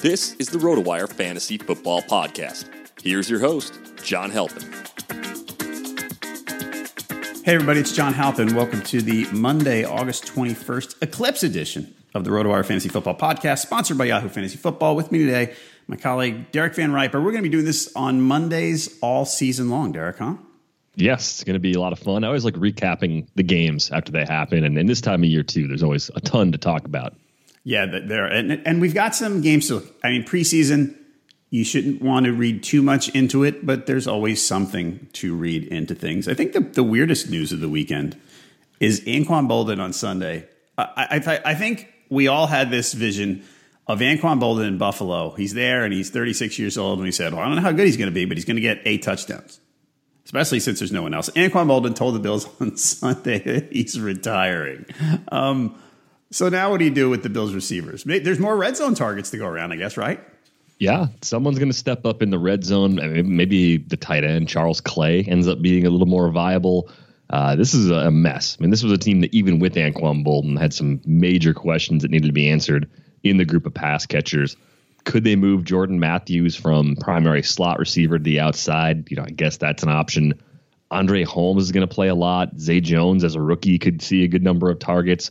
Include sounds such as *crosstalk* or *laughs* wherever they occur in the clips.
This is the RotoWire Fantasy Football Podcast. Here's your host, John Halpin. Hey, everybody, it's John Halpin. Welcome to the Monday, August 21st Eclipse edition of the RotoWire Fantasy Football Podcast, sponsored by Yahoo Fantasy Football. With me today, my colleague Derek Van Riper. We're going to be doing this on Mondays all season long, Derek, huh? Yes, it's going to be a lot of fun. I always like recapping the games after they happen. And in this time of year, too, there's always a ton to talk about. Yeah, there and and we've got some games to. I mean, preseason, you shouldn't want to read too much into it, but there's always something to read into things. I think the the weirdest news of the weekend is Anquan Boldin on Sunday. I I, I think we all had this vision of Anquan Boldin in Buffalo. He's there and he's 36 years old, and we said, "Well, I don't know how good he's going to be, but he's going to get eight touchdowns." Especially since there's no one else. Anquan Boldin told the Bills *laughs* on Sunday that he's retiring. Um, so now what do you do with the Bills receivers? There's more red zone targets to go around, I guess, right? Yeah, someone's going to step up in the red zone. Maybe the tight end Charles Clay ends up being a little more viable. Uh, this is a mess. I mean, this was a team that even with Anquan Boldin had some major questions that needed to be answered in the group of pass catchers. Could they move Jordan Matthews from primary slot receiver to the outside? You know, I guess that's an option. Andre Holmes is going to play a lot. Zay Jones, as a rookie, could see a good number of targets.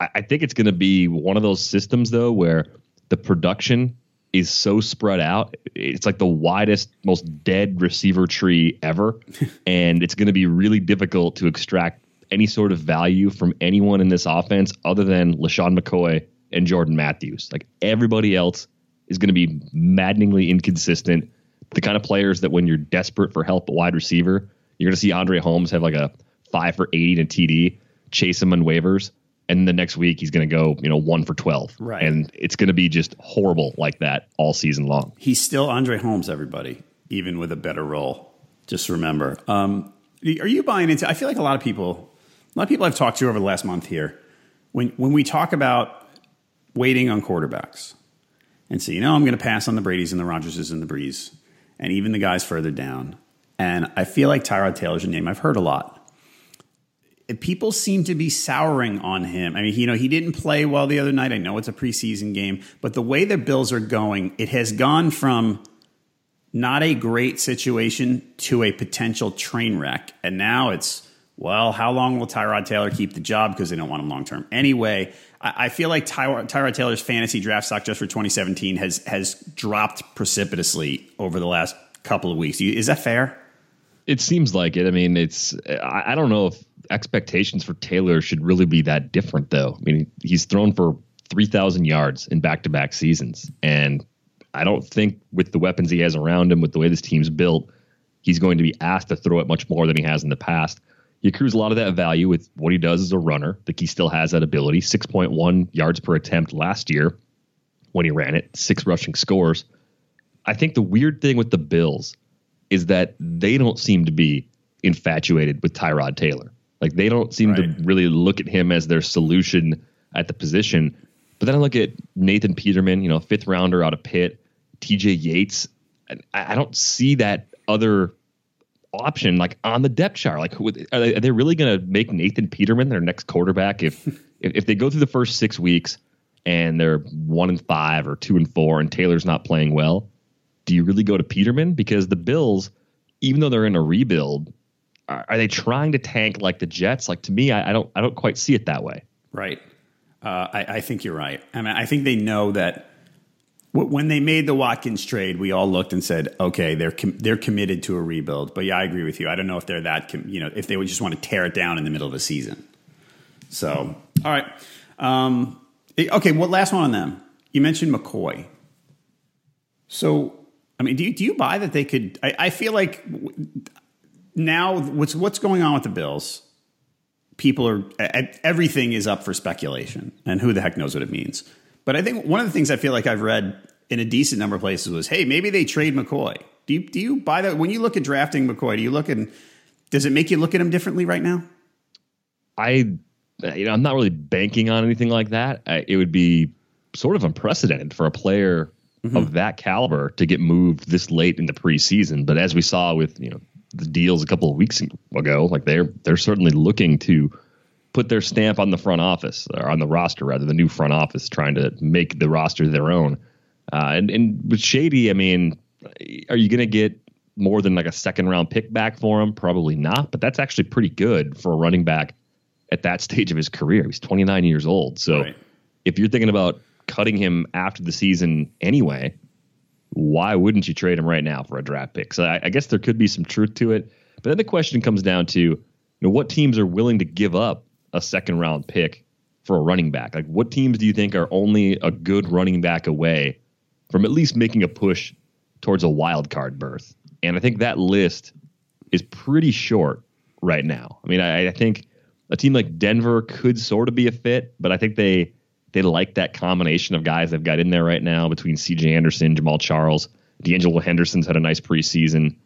I think it's going to be one of those systems though where the production is so spread out. It's like the widest, most dead receiver tree ever, *laughs* and it's going to be really difficult to extract any sort of value from anyone in this offense other than LeSean McCoy and Jordan Matthews. Like everybody else is going to be maddeningly inconsistent. The kind of players that when you're desperate for help at wide receiver, you're going to see Andre Holmes have like a five for 80 and TD, chase him on waivers and the next week he's going to go, you know, one for 12. Right. And it's going to be just horrible like that all season long. He's still Andre Holmes, everybody, even with a better role. Just remember. Um, are you buying into, I feel like a lot of people, a lot of people I've talked to over the last month here, when, when we talk about waiting on quarterbacks and say, you know, I'm going to pass on the Brady's and the Rodgerses and the Brees and even the guys further down. And I feel like Tyrod Taylor's a name I've heard a lot people seem to be souring on him. I mean, you know, he didn't play well the other night. I know it's a preseason game, but the way the Bills are going, it has gone from not a great situation to a potential train wreck. And now it's, well, how long will Tyrod Taylor keep the job because they don't want him long term? Anyway, I, I feel like Tyrod, Tyrod Taylor's fantasy draft stock just for 2017 has has dropped precipitously over the last couple of weeks. Is that fair? It seems like it. I mean, it's I, I don't know if expectations for Taylor should really be that different, though. I mean, he's thrown for 3,000 yards in back to back seasons. And I don't think with the weapons he has around him, with the way this team's built, he's going to be asked to throw it much more than he has in the past. He accrues a lot of that value with what he does as a runner. Think he still has that ability. 6.1 yards per attempt last year when he ran it, six rushing scores. I think the weird thing with the Bills is that they don't seem to be infatuated with Tyrod Taylor. Like they don't seem right. to really look at him as their solution at the position. But then I look at Nathan Peterman, you know, fifth rounder out of Pitt, TJ Yates. I, I don't see that other option like on the depth chart. Like, are they, are they really going to make Nathan Peterman their next quarterback if, *laughs* if if they go through the first six weeks and they're one and five or two and four and Taylor's not playing well? Do you really go to Peterman because the Bills, even though they're in a rebuild, are, are they trying to tank like the Jets? Like to me, I, I don't I don't quite see it that way. Right. Uh, I, I, think you're right. I mean, I think they know that w- when they made the Watkins trade, we all looked and said, okay, they're com- they're committed to a rebuild. But yeah, I agree with you. I don't know if they're that, com- you know, if they would just want to tear it down in the middle of the season. So, all right. Um, okay, well, last one on them. You mentioned McCoy. So, I mean, do you, do you buy that they could? I, I feel like now what's what's going on with the Bills? People are everything is up for speculation, and who the heck knows what it means. But I think one of the things I feel like I've read in a decent number of places was, hey, maybe they trade McCoy. Do you do you buy that when you look at drafting McCoy? Do you look and does it make you look at him differently right now? I, you know, I'm not really banking on anything like that. I, it would be sort of unprecedented for a player mm-hmm. of that caliber to get moved this late in the preseason. But as we saw with you know the deals a couple of weeks ago. Like they're they're certainly looking to put their stamp on the front office or on the roster rather, the new front office trying to make the roster their own. Uh, and and with Shady, I mean, are you going to get more than like a second round pick back for him? Probably not, but that's actually pretty good for a running back at that stage of his career. He's 29 years old, so right. if you're thinking about cutting him after the season anyway, why wouldn't you trade him right now for a draft pick? So I, I, guess there could be some truth to it. But then the question comes down to, you know, what teams are willing to give up a second round pick for a running back? Like, what teams do you think are only a good running back away from at least making a push towards a wild card berth? And I think that list is pretty short right now. I mean, I, I think a team like Denver could sort of be a fit, but I think they they like that combination of guys they've got in there right now between CJ Anderson, Jamaal Charles, De'Angelo Henderson's had a nice preseason.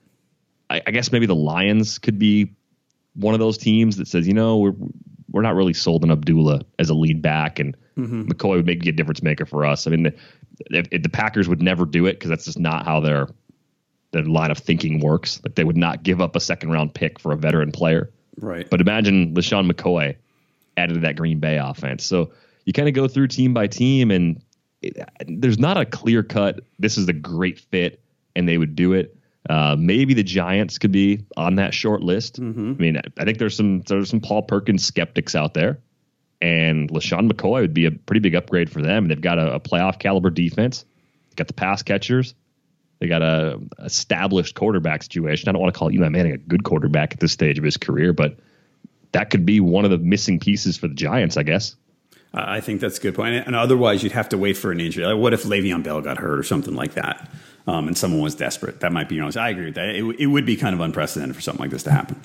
I, I guess maybe the Lions could be one of those teams that says, you know, we're we're not really sold on Abdullah as a lead back, and mm-hmm. McCoy would make a difference maker for us. I mean, the, if, the Packers would never do it because that's just not how their their line of thinking works. Like they would not give up a second round pick for a veteran player. Right. But imagine LeSean McCoy added to that Green Bay offense. So you kind of go through team by team, and it, there's not a clear cut. This is a great fit, and they would do it. Uh, maybe the Giants could be on that short list. Mm-hmm. I mean, I think there's some there's some Paul Perkins skeptics out there, and LeSean McCoy would be a pretty big upgrade for them. They've got a, a playoff caliber defense, got the pass catchers, they got a established quarterback situation. I don't want to call Eli Manning a good quarterback at this stage of his career, but that could be one of the missing pieces for the Giants, I guess. I think that's a good point. And otherwise, you'd have to wait for an injury. Like, what if Le'Veon Bell got hurt or something like that, um, and someone was desperate? That might be. You know, I agree with that. It, it, would be kind of unprecedented for something like this to happen.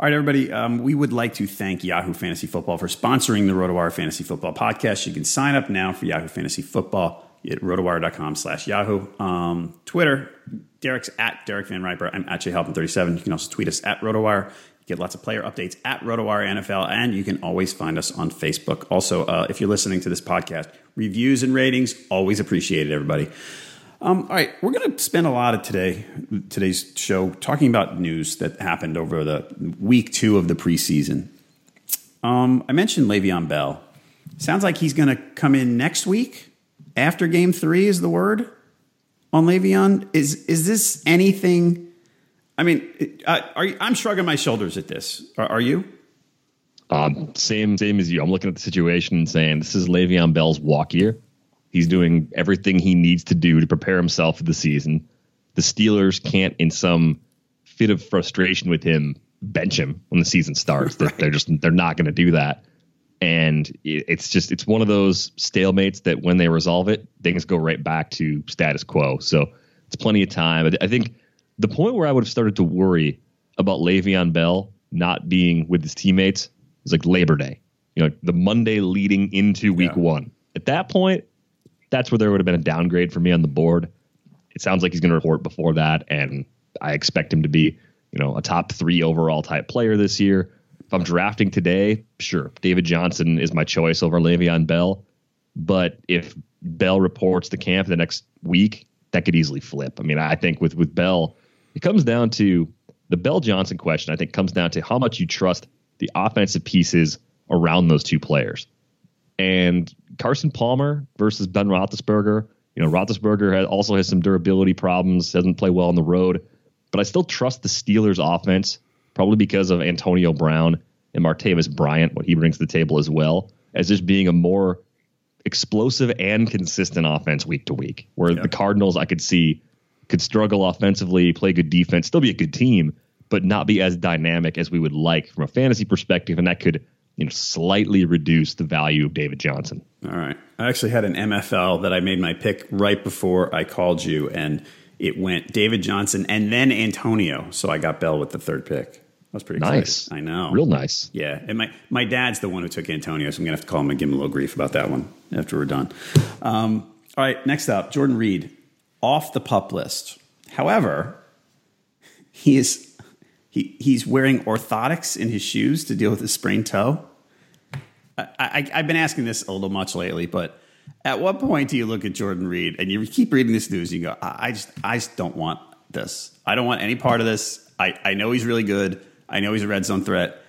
All right, everybody. Um, we would like to thank Yahoo Fantasy Football for sponsoring the RotoWire Fantasy Football podcast. You can sign up now for Yahoo Fantasy Football at rotowire.com slash Yahoo. Um, Twitter, Derek's at Derek Van Riper. I'm at JHalpin37. You can also tweet us at RotoWire. Get lots of player updates at RotoWire NFL, and you can always find us on Facebook. Also, uh, if you're listening to this podcast, reviews and ratings always appreciated, everybody. Um, all right, we're going to spend a lot of today today's show talking about news that happened over the week two of the preseason. Um, I mentioned Le'Veon Bell. Sounds like he's going to come in next week after Game Three. Is the word? on Le'Veon? Is is this anything? I mean, uh, are you, I'm shrugging my shoulders at this. Are, are you? Um, same same as you. I'm looking at the situation and saying this is Le'Veon Bell's walk year. He's doing everything he needs to do to prepare himself for the season. The Steelers can't, in some fit of frustration with him, bench him when the season starts. *laughs* Right. They're just they're not going to do that. And it's just it's one of those stalemates that when they resolve it, things go right back to status quo. So it's plenty of time. I think the point where I would have started to worry about Le'Veon Bell not being with his teammates is like Labor Day. You know, the Monday leading into week yeah. one. At that point, that's where there would have been a downgrade for me on the board. It sounds like he's going to report before that, and I expect him to be, you know, a top three overall type player this year. If I'm drafting today, sure, David Johnson is my choice over Le'Veon Bell. But if Bell reports to camp the next week, that could easily flip. I mean, I think with with Bell, it comes down to the Bell Johnson question. I think comes down to how much you trust the offensive pieces around those two players. And Carson Palmer versus Ben Roethlisberger. You know, Roethlisberger has, also has some durability problems, doesn't play well on the road, but I still trust the Steelers' offense, probably because of Antonio Brown and Martavis Bryant, what he brings to the table as well, as just being a more explosive and consistent offense week to week. Where the Cardinals, I could see, could struggle offensively, play good defense, still be a good team, but not be as dynamic as we would like from a fantasy perspective, and that could you know slightly reduce the value of David Johnson. All right. I actually had an MFL that I made my pick right before I called you, and it went David Johnson and then Antonio. So I got Bell with the third pick. That was pretty nice. I know. Real nice. Yeah. And my, my dad's the one who took Antonio, so I'm going to have to call him and give him a little grief about that one after we're done. Um, all right. Next up, Jordan Reed off the pup list. However, he is he, he's wearing orthotics in his shoes to deal with his sprained toe. I, have been asking this a little much lately, but at what point do you look at Jordan Reed and you keep reading this news and you go, I, I just, I just don't want this. I don't want any part of this. I, I know he's really good. I know he's a red zone threat.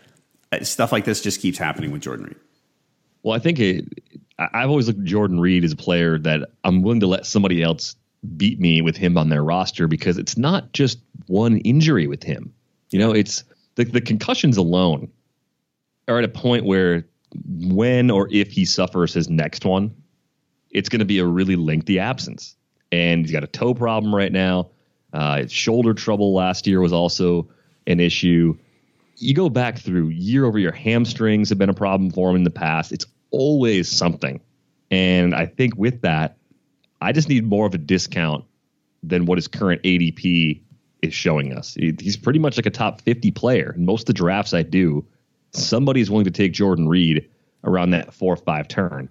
Uh, stuff like this just keeps happening with Jordan Reed. Well, I think it, I've always looked at Jordan Reed as a player that I'm willing to let somebody else beat me with him on their roster because it's not just one injury with him. You know, it's the, the concussions alone are at a point where when or if he suffers his next one, it's going to be a really lengthy absence. And he's got a toe problem right now. Uh, shoulder trouble last year was also an issue. You go back through year over year, hamstrings have been a problem for him in the past. It's always something. And I think with that, I just need more of a discount than what his current ADP is showing us. He's pretty much like a top 50 player. In most of the drafts I do, somebody's willing to take Jordan Reed around that four or five turn.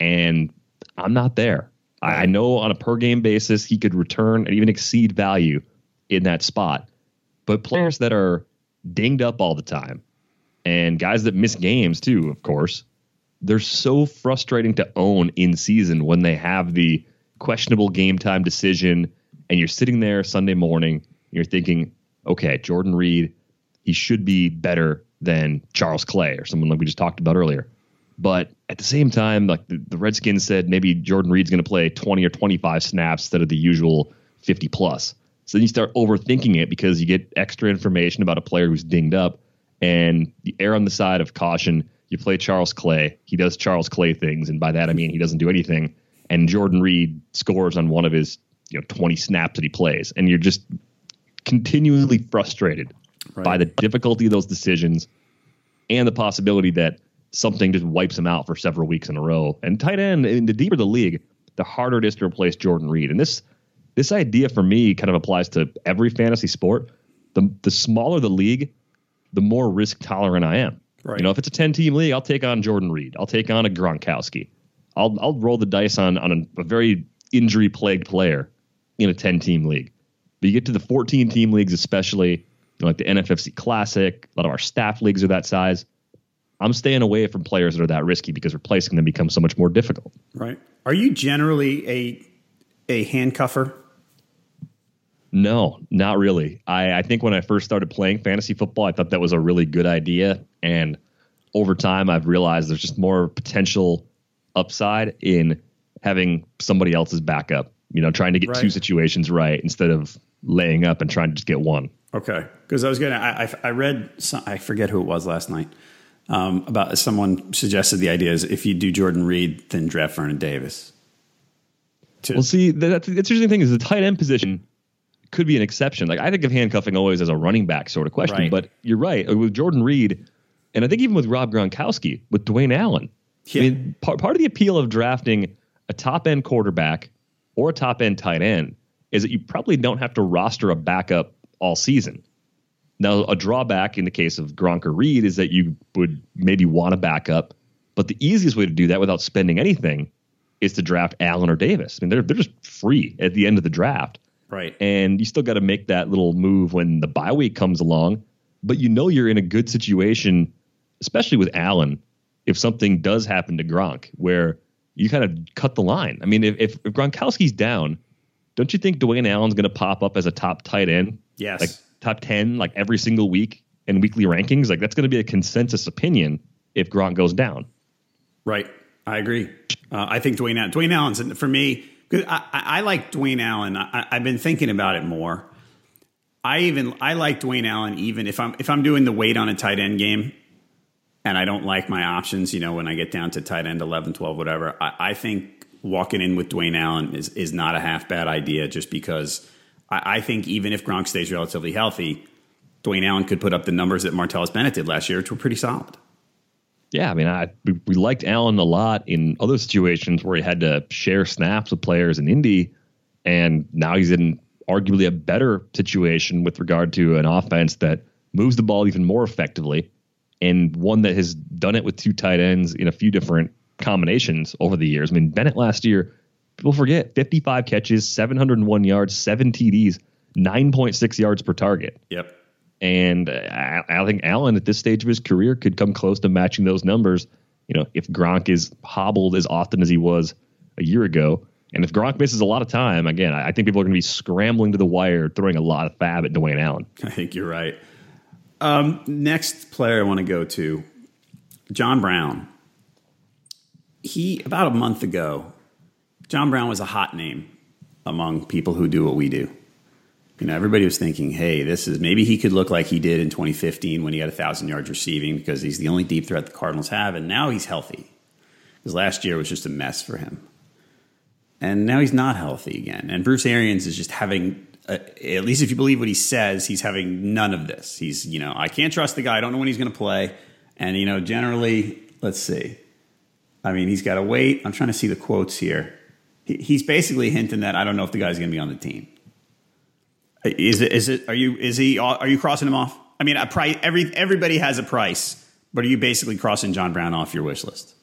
And I'm not there. I know on a per game basis, he could return and even exceed value in that spot. But players that are dinged up all the time and guys that miss games too, of course, they're so frustrating to own in season when they have the questionable game time decision and you're sitting there Sunday morning and you're thinking, okay, Jordan Reed, he should be better than Charles Clay or someone like we just talked about earlier. But at the same time, like the, the Redskins said, maybe Jordan Reed's going to play 20 or 25 snaps instead of the usual 50 plus. So then you start overthinking it because you get extra information about a player who's dinged up, and you err on the side of caution. You play Charles Clay. He does Charles Clay things, and by that I mean he doesn't do anything. And Jordan Reed scores on one of his you know 20 snaps that he plays, and you're just continually frustrated right. by the difficulty of those decisions and the possibility that something just wipes him out for several weeks in a row. And tight end, and the deeper the league, the harder it is to replace Jordan Reed. And this this idea for me kind of applies to every fantasy sport. The the smaller the league, the more risk tolerant I am. Right. You know, if it's a 10 team league, I'll take on Jordan Reed. I'll take on a Gronkowski. I'll I'll roll the dice on on a, a very injury plagued player in a 10 team league. But you get to the 14 team leagues, especially, know, like the NFFC Classic. A lot of our staff leagues are that size. I'm staying away from players that are that risky because replacing them becomes so much more difficult. Right. Are you generally a a handcuffer? No, not really. I, I think when I first started playing fantasy football, I thought that was a really good idea. And over time, I've realized there's just more potential upside in having somebody else's backup You know, trying to get Right. two situations right instead of laying up and trying to just get one. Okay, because I was gonna. I, I, I read. Some, I forget who it was last night. Um, about someone suggested the idea is if you do Jordan Reed, then draft Vernon Davis. To- Well, see, that- that's the interesting thing is the tight end position could be an exception. Like I think of handcuffing always as a running back sort of question, Right. but you're right with Jordan Reed, and I think even with Rob Gronkowski, with Dwayne Allen. Yeah. I mean, part part of the appeal of drafting a top end quarterback or a top end tight end is that you probably don't have to roster a backup all season. Now, a drawback in the case of Gronk or Reed is that you would maybe want a backup, but the easiest way to do that without spending anything is to draft Allen or Davis. I mean, they're they're just free at the end of the draft, right. and you still got to make that little move when the bye week comes along. But you know you're in a good situation, especially with Allen, if something does happen to Gronk, where you kind of cut the line. I mean, if if, if Gronkowski's down, don't you think Dwayne Allen's going to pop up as a top tight end? Yes. like top 10 like every single week in weekly rankings like that's going to be a consensus opinion if Gronk goes down Right. I agree. Uh, I think Dwayne Allen, Dwayne Allen's for me, I, I, I like Dwayne Allen. I, I've been thinking about it more. I even I like Dwayne Allen even if I'm if I'm doing the wait on a tight end game, and I don't like my options. You know, when I get down to tight end 11, 12, whatever. I, I think walking in with Dwayne Allen is is not a half bad idea. Just because I, I think even if Gronk stays relatively healthy, Dwayne Allen could put up the numbers that Martellus Bennett did last year, which were pretty solid. yeah i mean i we, we liked allen a lot in other situations where he had to share snaps with players in indy and now he's in arguably a better situation with regard to an offense that moves the ball even more effectively and one that has done it with two tight ends in a few different combinations over the years i mean bennett last year people forget 55 catches 701 yards 7 td's 9.6 yards per target Yep. And uh, I, I think Allen at this stage of his career could come close to matching those numbers. You know, if Gronk is hobbled as often as he was a year ago, and if Gronk misses a lot of time, again, I I think people are going to be scrambling to the wire, throwing a lot of fab at Dwayne Allen. I think you're right. Um, next player I want to go to, John Brown. He about a month ago, John Brown was a hot name among people who do what we do. You know, everybody was thinking, "Hey, this is maybe he could look like he did in 2015 when he had a thousand yards receiving because he's the only deep threat the Cardinals have, and now he's healthy." Because last year was just a mess for him and now he's not healthy again. And Bruce Arians is just having, uh, at least if you believe what he says, he's having none of this. He's, you know, I can't trust the guy. I don't know when he's going to play. And you know, generally, let's see. I mean, he's got to wait. I'm trying to see the quotes here. He, he's basically hinting that I don't know if the guy's going to be on the team. Is it? Is it? Are you? Is he? Are you crossing him off? I mean, a price. Every everybody has a price, but are you basically crossing John Brown off your wish list?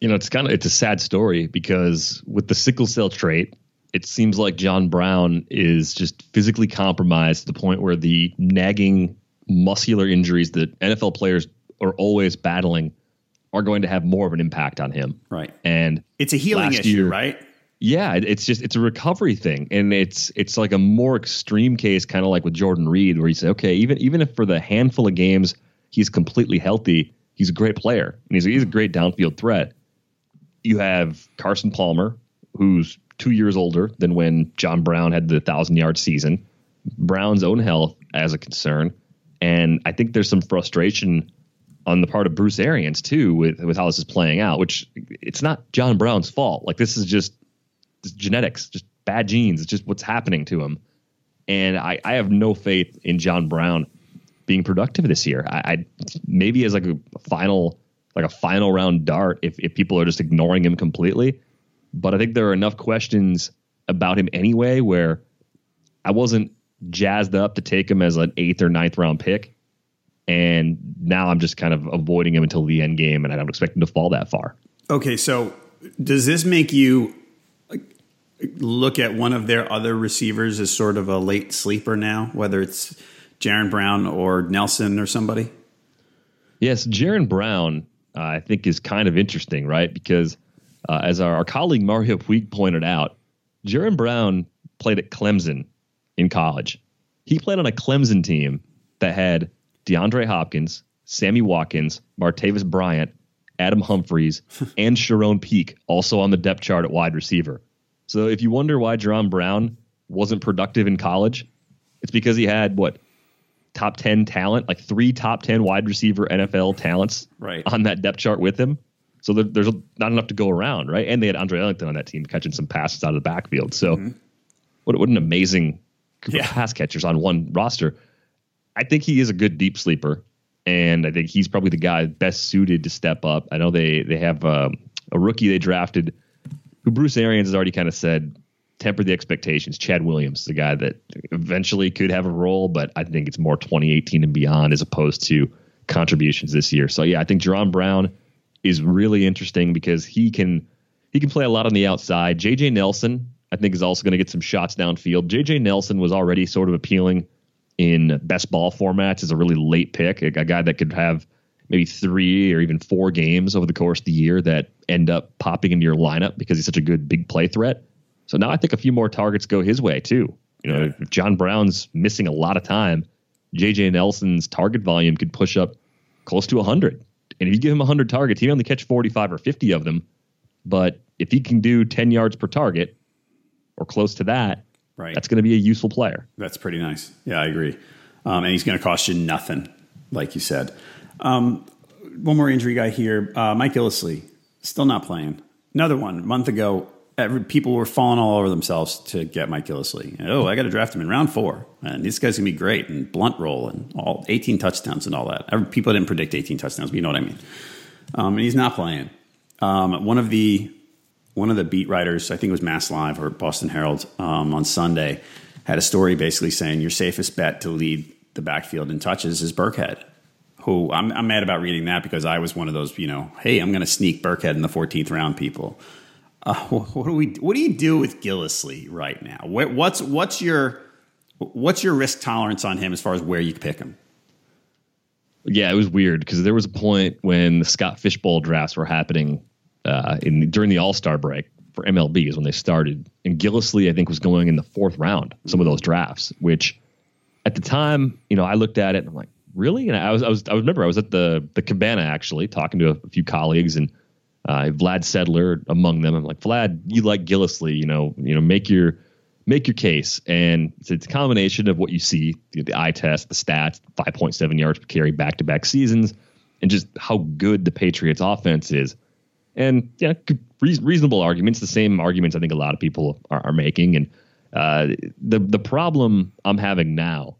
You know, it's kind of it's a sad story because with the sickle cell trait, it seems like John Brown is just physically compromised to the point where the nagging muscular injuries that NFL players are always battling are going to have more of an impact on him. Right. And It's a healing issue, year- right? yeah, it's just it's a recovery thing, and it's it's like a more extreme case, kind of like with Jordan Reed, where you say, okay, even even if for the handful of games he's completely healthy, he's a great player and he's he's a great downfield threat. You have Carson Palmer, who's two years older than when John Brown had the thousand yard season. Brown's own health as a concern, and I think there's some frustration on the part of Bruce Arians too with with how this is playing out. Which it's not John Brown's fault. Like this is just genetics, just bad genes. It's just what's happening to him. And I, I have no faith in John Brown being productive this year. I, I maybe as like a final like a final round dart if if people are just ignoring him completely. But I think there are enough questions about him anyway where I wasn't jazzed up to take him as an eighth or ninth round pick. And now I'm just kind of avoiding him until the end game, and I don't expect him to fall that far. Okay, so does this make you look at one of their other receivers as sort of a late sleeper now, whether it's Jaron Brown or Nelson or somebody? Yes, Jaron Brown, uh, I think, is kind of interesting, right? Because uh, as our, our colleague Mario Puig pointed out, Jaron Brown played at Clemson in college. He played on a Clemson team that had DeAndre Hopkins, Sammy Watkins, Martavis Bryant, Adam Humphries, *laughs* and Charone Peake also on the depth chart at wide receiver. So if you wonder why Jaron Brown wasn't productive in college, it's because he had what top 10 talent, like three top 10 wide receiver NFL talents right. on that depth chart with him. So there, there's not enough to go around, right? And they had Andre Ellington on that team catching some passes out of the backfield. So mm-hmm. what, what an amazing group yeah. of pass catchers on one roster. I think he is a good deep sleeper, and I think he's probably the guy best suited to step up. I know they they have um, a rookie they drafted who Bruce Arians has already kind of said temper the expectations. Chad Williams, the guy that eventually could have a role, but I think it's more 2018 and beyond as opposed to contributions this year. So yeah, I think Jaron Brown is really interesting because he can he can play a lot on the outside. JJ Nelson, I think, is also going to get some shots downfield. JJ Nelson was already sort of appealing in best ball formats as a really late pick, a, a guy that could have maybe three or even four games over the course of the year that end up popping into your lineup because he's such a good big play threat. So now I think a few more targets go his way too. You know, if John Brown's missing a lot of time, JJ Nelson's target volume could push up close to 100. And if you give him 100 targets, he may only catch 45 or 50 of them. But if he can do 10 yards per target or close to that, right. that's going to be a useful player. That's pretty nice. Yeah, I agree. Um, and he's going to cost you nothing, like you said. Um, one more injury guy here uh, Mike Gillislee, still not playing. Another one, a month ago, people were falling all over themselves to get Mike Gillislee. Oh, I got to draft him in round four, and this guy's gonna be great and Blount role and all 18 touchdowns and all that. People didn't predict 18 touchdowns, but you know what I mean. Um, and he's not playing. Um, one of the one of the beat writers, I think it was MassLive or Boston Herald, um, on Sunday, had a story basically saying your safest bet to lead the backfield in touches is Burkhead. Who I'm, I'm mad about reading that because I was one of those, you know, hey, I'm going to sneak Burkhead in the 14th round people. Uh, *laughs* what do we? What do you do with Gillislee right now? What's what's your what's your risk tolerance on him as far as where you pick him? Yeah, it was weird because there was a point when the Scott Fish Bowl drafts were happening uh, in during the All Star break for MLB is when they started, and Gillislee I think was going in the fourth round. Some of those drafts, which at the time, you know, I looked at it and I'm like, really? And I was I was I remember I was at the the cabana actually talking to a, a few colleagues and uh, Vlad Sedler among them. I'm like, Vlad, you like Gillislee, you know, you know, make your make your case. And it's, it's a combination of what you see, the, the eye test, the stats, 5.7 yards per carry back to back seasons, and just how good the Patriots offense is. And yeah, reasonable arguments, the same arguments I think a lot of people are, are making. And uh, the the problem I'm having now,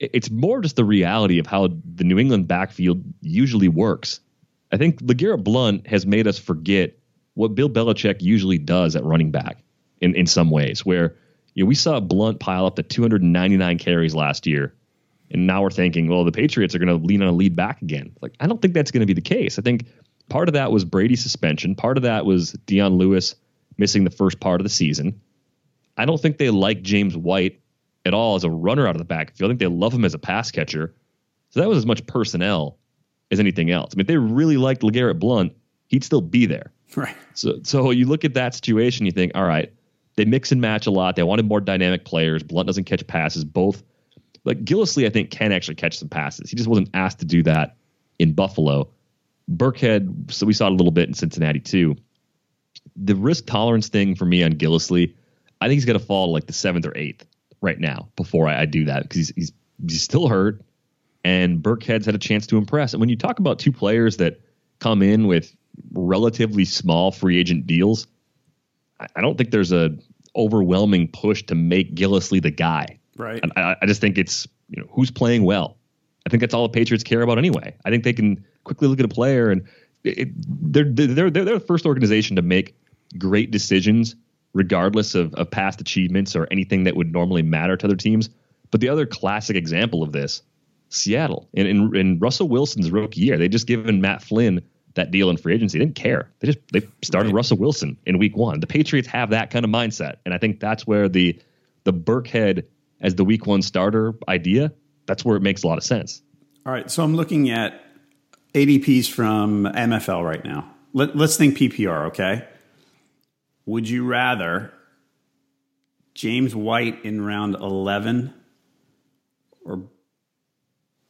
it's more just the reality of how the New England backfield usually works. I think LeGarrette Blount has made us forget what Bill Belichick usually does at running back in, in some ways, where you know, we saw Blount pile up to 299 carries last year. And now we're thinking, well, the Patriots are going to lean on a lead back again. Like, I don't think that's going to be the case. I think part of that was Brady's suspension. Part of that was Dion Lewis missing the first part of the season. I don't think they like James White at all as a runner out of the backfield. I think they love him as a pass catcher. So that was as much personnel as anything else. I mean, if they really liked LeGarrette Blount, he'd still be there. *laughs* Right. So so you look at that situation, you think, all right, they mix and match a lot. They wanted more dynamic players. Blount doesn't catch passes. Both like Gillislee, I think, can actually catch some passes. He just wasn't asked to do that in Buffalo. Burkhead, so we saw it a little bit in Cincinnati too. The risk tolerance thing for me on Gillislee, I think he's going to fall like the seventh or eighth right now before I, I do that because he's, he's he's still hurt and Burkhead's had a chance to impress. And when you talk about two players that come in with relatively small free agent deals, I don't think there's a overwhelming push to make Gillislee the guy. Right. I, I just think it's you know who's playing well. I think that's all the Patriots care about anyway. I think they can quickly look at a player and it, they're, they're they're they're the first organization to make great decisions regardless of, of past achievements or anything that would normally matter to other teams. But the other classic example of this Seattle. In, in, in Russell Wilson's rookie year, they just given Matt Flynn that deal in free agency. They didn't care. They just they started right. Russell Wilson in week one. The Patriots have that kind of mindset. And I think that's where the the Burkhead as the week one starter idea, that's where it makes a lot of sense. All right. So I'm looking at ADPs from MFL right now. Let, let's think PPR, okay? Would you rather James White in round 11 or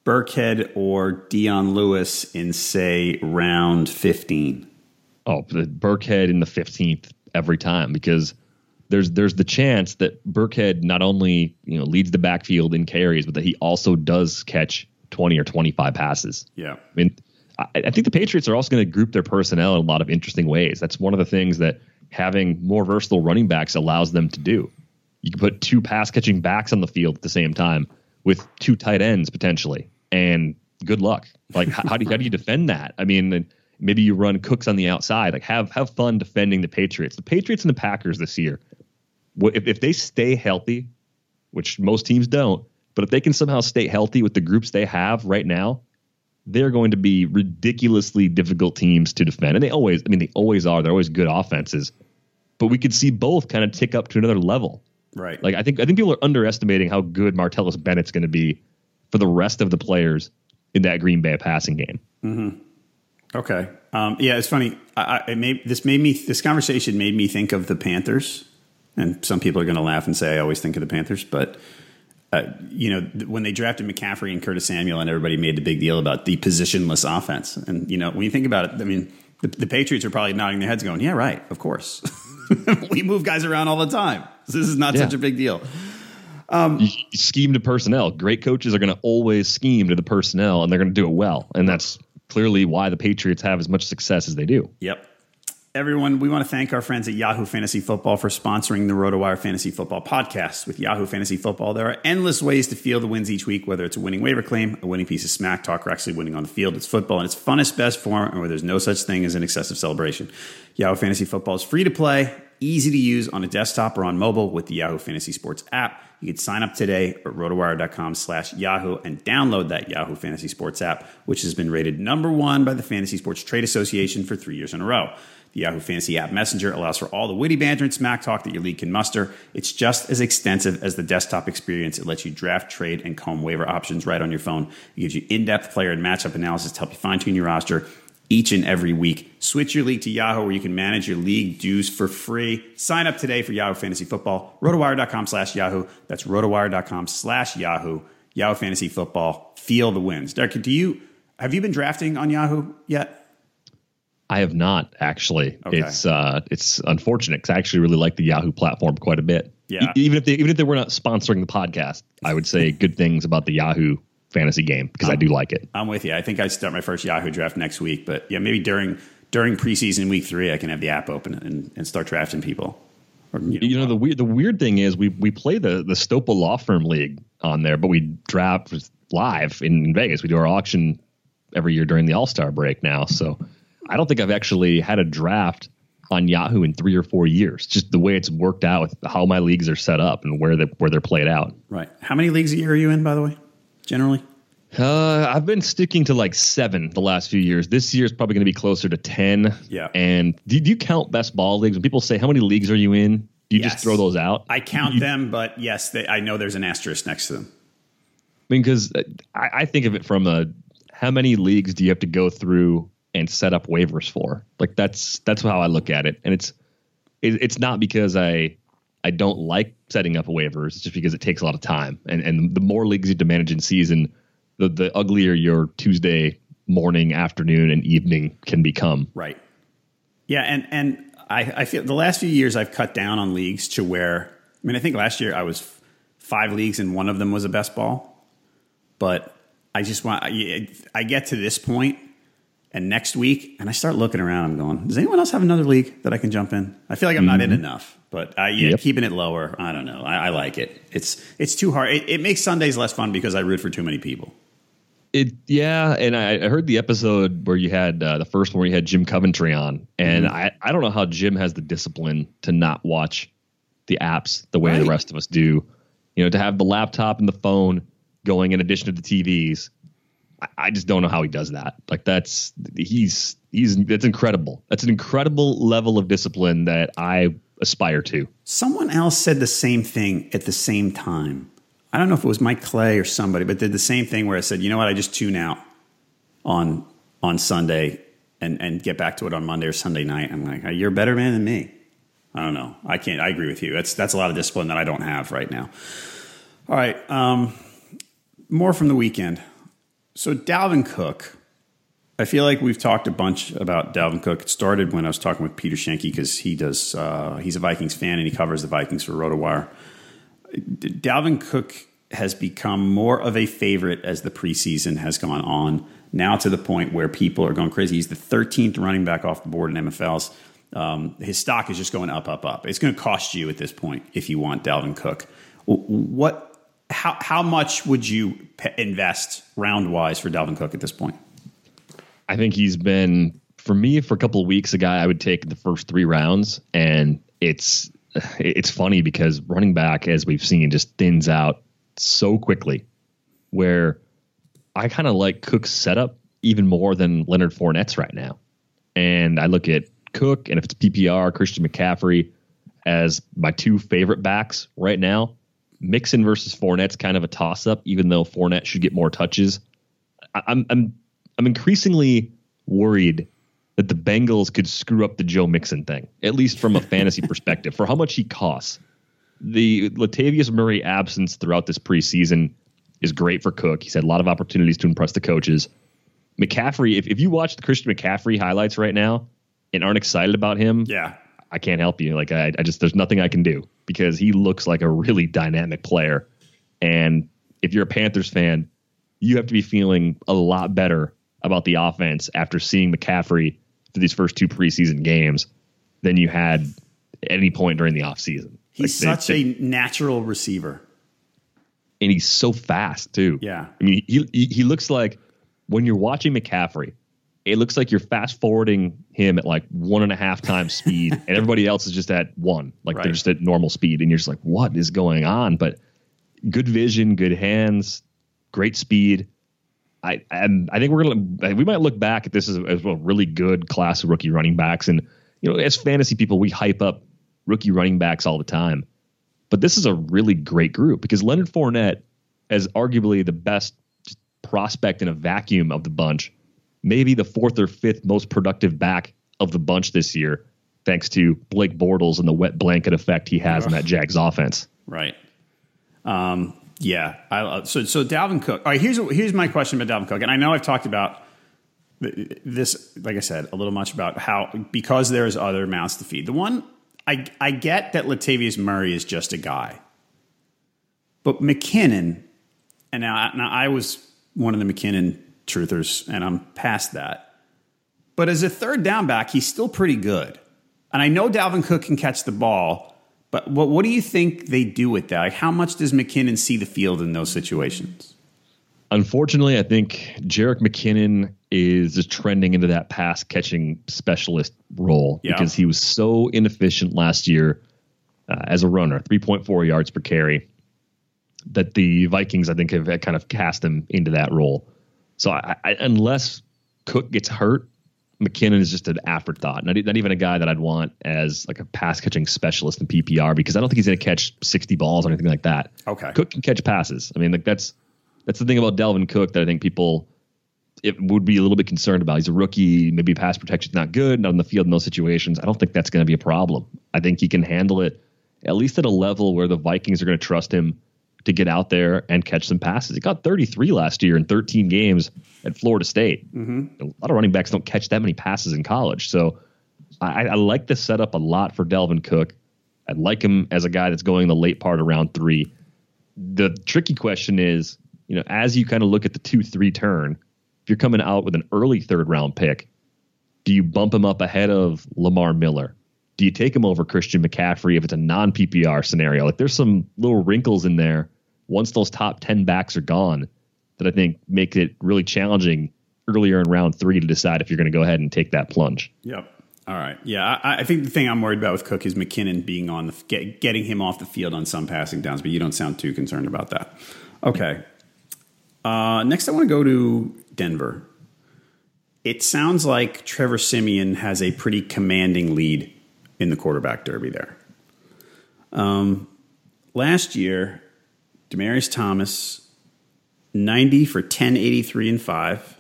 Burkhead or Dion Lewis in say round 15? Oh, the Burkhead in the 15th every time because there's there's the chance that Burkhead not only you know leads the backfield in carries, but that he also does catch 20 or 25 passes. Yeah. I mean, I, I think the Patriots are also going to group their personnel in a lot of interesting ways. That's one of the things that having more versatile running backs allows them to do. You can put two pass catching backs on the field at the same time with two tight ends potentially, and good luck. Like how, how do you, how do you *laughs* defend that? I mean, maybe you run Cooks on the outside. Like have have fun defending the Patriots. The Patriots and the Packers this year. If if they stay healthy, which most teams don't, but if they can somehow stay healthy with the groups they have right now, they're going to be ridiculously difficult teams to defend. And they always, I mean, they always are. They're always good offenses. But we could see both kind of tick up to another level. Right. Like I think I think people are underestimating how good Martellus Bennett's going to be for the rest of the players in that Green Bay passing game. Mm-hmm. Okay. Um, yeah, it's funny. I, I made, this made me this conversation made me think of the Panthers, and some people are going to laugh and say I always think of the Panthers, but uh, you know when they drafted McCaffrey and Curtis Samuel, and everybody made the big deal about the positionless offense, and you know when you think about it, I mean the, the Patriots are probably nodding their heads, going, "Yeah, right, of course." *laughs* we move guys around all the time. So this is not yeah. such a big deal. Um, you, you scheme to personnel. Great coaches are going to always scheme to the personnel, and they're going to do it well. And that's clearly why the Patriots have as much success as they do. Yep. Everyone, we want to thank our friends at Yahoo Fantasy Football for sponsoring the RotoWire Fantasy Football podcast. With Yahoo Fantasy Football, there are endless ways to feel the wins each week, whether it's a winning waiver claim, a winning piece of smack talk, or actually winning on the field. It's football in its funnest, best form, and where there's no such thing as an excessive celebration. Yahoo Fantasy Football is free to play, easy to use on a desktop or on mobile with the Yahoo Fantasy Sports app. You can sign up today at rotowire.com slash Yahoo and download that Yahoo Fantasy Sports app, which has been rated number one by the Fantasy Sports Trade Association for three years in a row. The Yahoo Fantasy App Messenger allows for all the witty banter and smack talk that your league can muster. It's just as extensive as the desktop experience. It lets you draft, trade, and comb waiver options right on your phone. It gives you in depth player and matchup analysis to help you fine tune your roster each and every week. Switch your league to Yahoo where you can manage your league dues for free. Sign up today for Yahoo Fantasy Football. Rotowire.com slash Yahoo. That's rotowire.com slash Yahoo. Yahoo Fantasy Football. Feel the wins. Derek, do you have you been drafting on Yahoo yet? I have not actually. Okay. It's uh, it's unfortunate because I actually really like the Yahoo platform quite a bit. Yeah. E- even if they even if they were not sponsoring the podcast, I would say good things about the Yahoo fantasy game because I do like it. I'm with you. I think I start my first Yahoo draft next week, but yeah, maybe during during preseason week three, I can have the app open and, and start drafting people. Or, you, know, you know, the weird the weird thing is we we play the the Stopa Law Firm League on there, but we draft live in Vegas. We do our auction every year during the All Star break now, so I don't think I've actually had a draft on Yahoo in three or four years. Just the way it's worked out with how my leagues are set up and where they where they're played out. Right. How many leagues a year are you in, by the way? Generally. Uh, I've been sticking to like seven the last few years. This year is probably going to be closer to ten. Yeah. And do, do, you count best ball leagues? When people say how many leagues are you in, do you yes. just throw those out? I count you, them, but yes, they, I know there's an asterisk next to them. I mean, because I, I think of it from a how many leagues do you have to go through and set up waivers for. Like that's that's how I look at it, and it's it, it's not because I I don't like setting up waivers. Just because it takes a lot of time, and and the more leagues you have to manage in season, the the uglier your Tuesday morning, afternoon, and evening can become. Right. Yeah, and and I I feel the last few years I've cut down on leagues to where I mean I think last year I was five leagues and one of them was a best ball, but I just want I get to this point and next week, and I start looking around, I'm going, does anyone else have another league that I can jump in? I feel like I'm mm-hmm. not in mm-hmm. enough, but I, yeah, yep. keeping it lower, I don't know. I, I like it. It's it's too hard. It, it, makes Sundays less fun because I root for too many people. It yeah, and I, I heard the episode where you had uh, the first one where you had Jim Coventry on, and mm-hmm. I I don't know how Jim has the discipline to not watch the apps the way right. the rest of us do. You know, to have the laptop and the phone going in addition to the TVs I just don't know how he does that. Like that's he's he's that's incredible. That's an incredible level of discipline that I aspire to. Someone else said the same thing at the same time. I don't know if it was Mike Clay or somebody, but did the same thing where I said, you know what, I just tune out on on Sunday and and get back to it on Monday or Sunday night. I'm like, you're a better man than me. I don't know. I can't. I agree with you. That's that's a lot of discipline that I don't have right now. All right. Um, more from the weekend. So Dalvin Cook I feel like we've talked a bunch about Dalvin Cook. It started when I was talking with Peter Schoenke because he does. Uh, he's a Vikings fan and he covers the Vikings for RotoWire. Dalvin Cook has become more of a favorite as the preseason has gone on. Now to the point where people are going crazy. He's the 13th running back off the board in MFLs. Um, his stock is just going up, up, up. It's going to cost you at this point if you want Dalvin Cook. What? How how much would you invest round wise for Dalvin Cook at this point? I think he's been for me for a couple of weeks a guy I would take the first three rounds, and it's it's funny because running back, as we've seen, just thins out so quickly. Where I kind of like Cook's setup even more than Leonard Fournette's right now, and I look at Cook and if it's PPR, Christian McCaffrey as my two favorite backs right now. Mixon versus Fournette's kind of a toss up, even though Fournette should get more touches. I'm I'm I'm increasingly worried that the Bengals could screw up the Joe Mixon thing, at least from a *laughs* fantasy perspective, for how much he costs. The Latavius Murray absence throughout this preseason is great for Cook. He's had a lot of opportunities to impress the coaches. McCaffrey, if, if you watch the Christian McCaffrey highlights right now and aren't excited about him, yeah, I can't help you. Like I, I just there's nothing I can do because he looks like a really dynamic player. And if you're a Panthers fan, you have to be feeling a lot better about the offense after seeing McCaffrey for these first two preseason games than you had at any point during the offseason. He's like such they, a natural receiver. And he's so fast too. Yeah. I mean, he, he, he looks like when you're watching McCaffrey, it looks like you're fast forwarding him at like one and a half times speed, and everybody else is just at one, like right. they're just at normal speed, and you're just like, what is going on? But good vision, good hands, great speed. I and I think we're gonna we might look back at this as, as a really good class of rookie running backs, and you know, as fantasy people, we hype up rookie running backs all the time, but this is a really great group because Leonard Fournette, as arguably the best prospect in a vacuum of the bunch maybe the fourth or fifth most productive back of the bunch this year, thanks to Blake Bortles and the wet blanket effect he has in that Jags offense. Right. Um, yeah. I, so so Dalvin Cook. All right. Here's here's my question about Dalvin Cook, and I know I've talked about this, like I said, a little much about how because there's other mouths to feed. The one I I get that Latavius Murray is just a guy, but McKinnon, and now now I was one of the McKinnon truthers, and I'm past that. But as a third down back, he's still pretty good. And I know Dalvin Cook can catch the ball, but what, what do you think they do with that? Like, how much does McKinnon see the field in those situations? Unfortunately, I think Jerick McKinnon is just trending into that pass catching specialist role yeah. because he was so inefficient last year uh, as a runner, 3.4 yards per carry, that the Vikings, I think, have kind of cast him into that role. So I, I, unless Cook gets hurt, McKinnon is just an afterthought. Not, not even a guy that I'd want as like a pass catching specialist in PPR because I don't think he's going to catch 60 balls or anything like that. Okay. Cook can catch passes. I mean, like that's that's the thing about Dalvin Cook that I think people it would be a little bit concerned about. He's a rookie, maybe pass protection's not good, not on the field in those situations. I don't think that's going to be a problem. I think he can handle it at least at a level where the Vikings are going to trust him to get out there and catch some passes. He got 33 last year in 13 games at Florida State. Mm-hmm. A lot of running backs don't catch that many passes in college. So I, I, like the setup a lot for Dalvin Cook. I like him as a guy that's going the late part of round three. The tricky question is, you know, as you kind of look at the two three turn, if you're coming out with an early third round pick, do you bump him up ahead of Lamar Miller? Do you take him over Christian McCaffrey if it's a non PPR scenario? Like there's some little wrinkles in there once those top 10 backs are gone that I think make it really challenging earlier in round three to decide if you're going to go ahead and take that plunge. Yep. All right. Yeah, I, I, think the thing I'm worried about with Cook is McKinnon being on the get, getting him off the field on some passing downs, but you don't sound too concerned about that. Okay. Uh, next, I want to go to Denver. It sounds like Trevor Siemian has a pretty commanding lead in the quarterback derby there. Um, last year, Demaryius Thomas, 90 for 1083 and 5.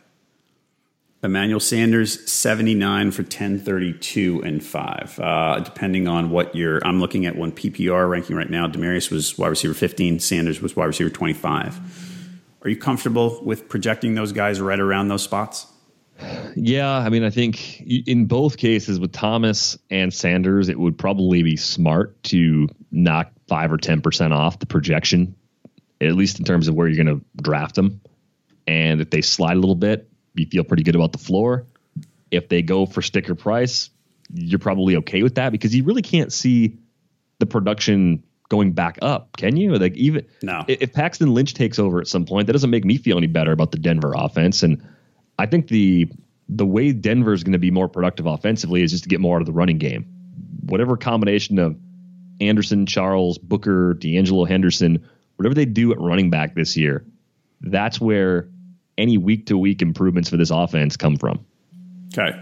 Emmanuel Sanders, 79 for 1032 and 5. Uh, depending on what you're, I'm looking at one PPR ranking right now. Demaryius was wide receiver 15, Sanders was wide receiver 25. Are you comfortable with projecting those guys right around those spots? Yeah, I mean, I think in both cases with Thomas and Sanders, it would probably be smart to knock five or ten percent off the projection, at least in terms of where you're going to draft them. And if they slide a little bit, you feel pretty good about the floor. If they go for sticker price, you're probably okay with that because you really can't see the production going back up, can you? Like even no. if Paxton Lynch takes over at some point, that doesn't make me feel any better about the Denver offense. And I think the the way Denver is going to be more productive offensively is just to get more out of the running game. Whatever combination of Anderson, Charles, Booker, De'Angelo Henderson, whatever they do at running back this year, that's where any week to week improvements for this offense come from. Okay.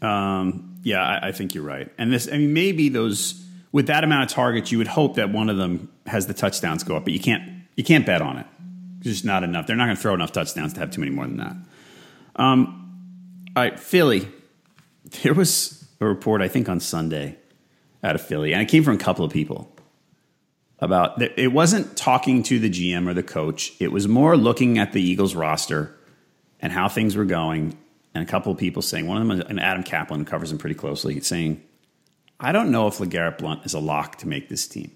Um, yeah, I, I, think you're right. And this, I mean, maybe those with that amount of targets, you would hope that one of them has the touchdowns go up, but you can't you can't bet on it. It's just not enough. They're not going to throw enough touchdowns to have too many more than that. Um, all right, Philly. There was a report I think on Sunday out of Philly, and it came from a couple of people about. It wasn't talking to the GM or the coach. It was more looking at the Eagles roster and how things were going, and a couple of people saying one of them, and Adam Caplan covers him pretty closely, saying I don't know if LeGarrette Blount is a lock to make this team.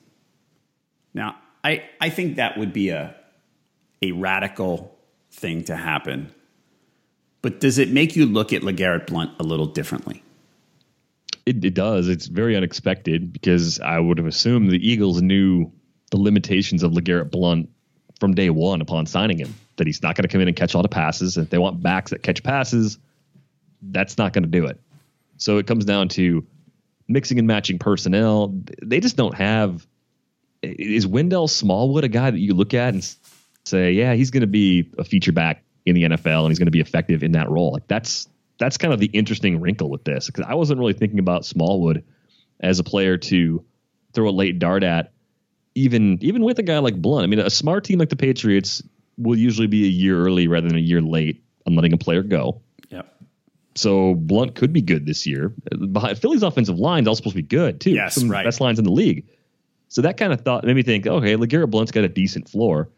Now, I, I think that would be a, a radical thing to happen. But does it make you look at LeGarrette Blount a little differently? It, it does. It's very unexpected because I would have assumed the Eagles knew the limitations of LeGarrette Blount from day one upon signing him. That he's not going to come in and catch all the passes. If they want backs that catch passes, that's not going to do it. So it comes down to mixing and matching personnel. They just don't have. Is Wendell Smallwood a guy that you look at and say, yeah, he's going to be a feature back in the NFL and he's going to be effective in that role? Like that's that's kind of the interesting wrinkle with this because I wasn't really thinking about Smallwood as a player to throw a late dart at, even even with a guy like Blount. I mean, a smart team like the Patriots will usually be a year early rather than a year late on letting a player go. So Blount could be good this year. Behind Philly's offensive line is also supposed to be good too. Yes, Some right. best lines in the league. So that kind of thought made me think, okay, LeGarrette Blount's got a decent floor.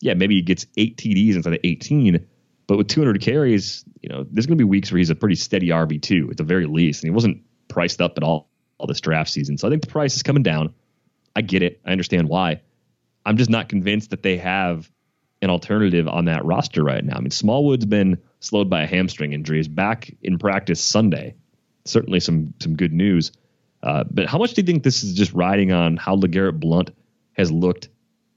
Yeah, maybe he gets eight TDs instead of 18, but with 200 carries, you know, there's going to be weeks where he's a pretty steady RB two at the very least, and he wasn't priced up at all all this draft season. So I think the price is coming down. I get it. I understand why. I'm just not convinced that they have an alternative on that roster right now. I mean, Smallwood's been slowed by a hamstring injury, is back in practice Sunday. Certainly some some good news. Uh, but how much do you think this is just riding on how LeGarrette Blount has looked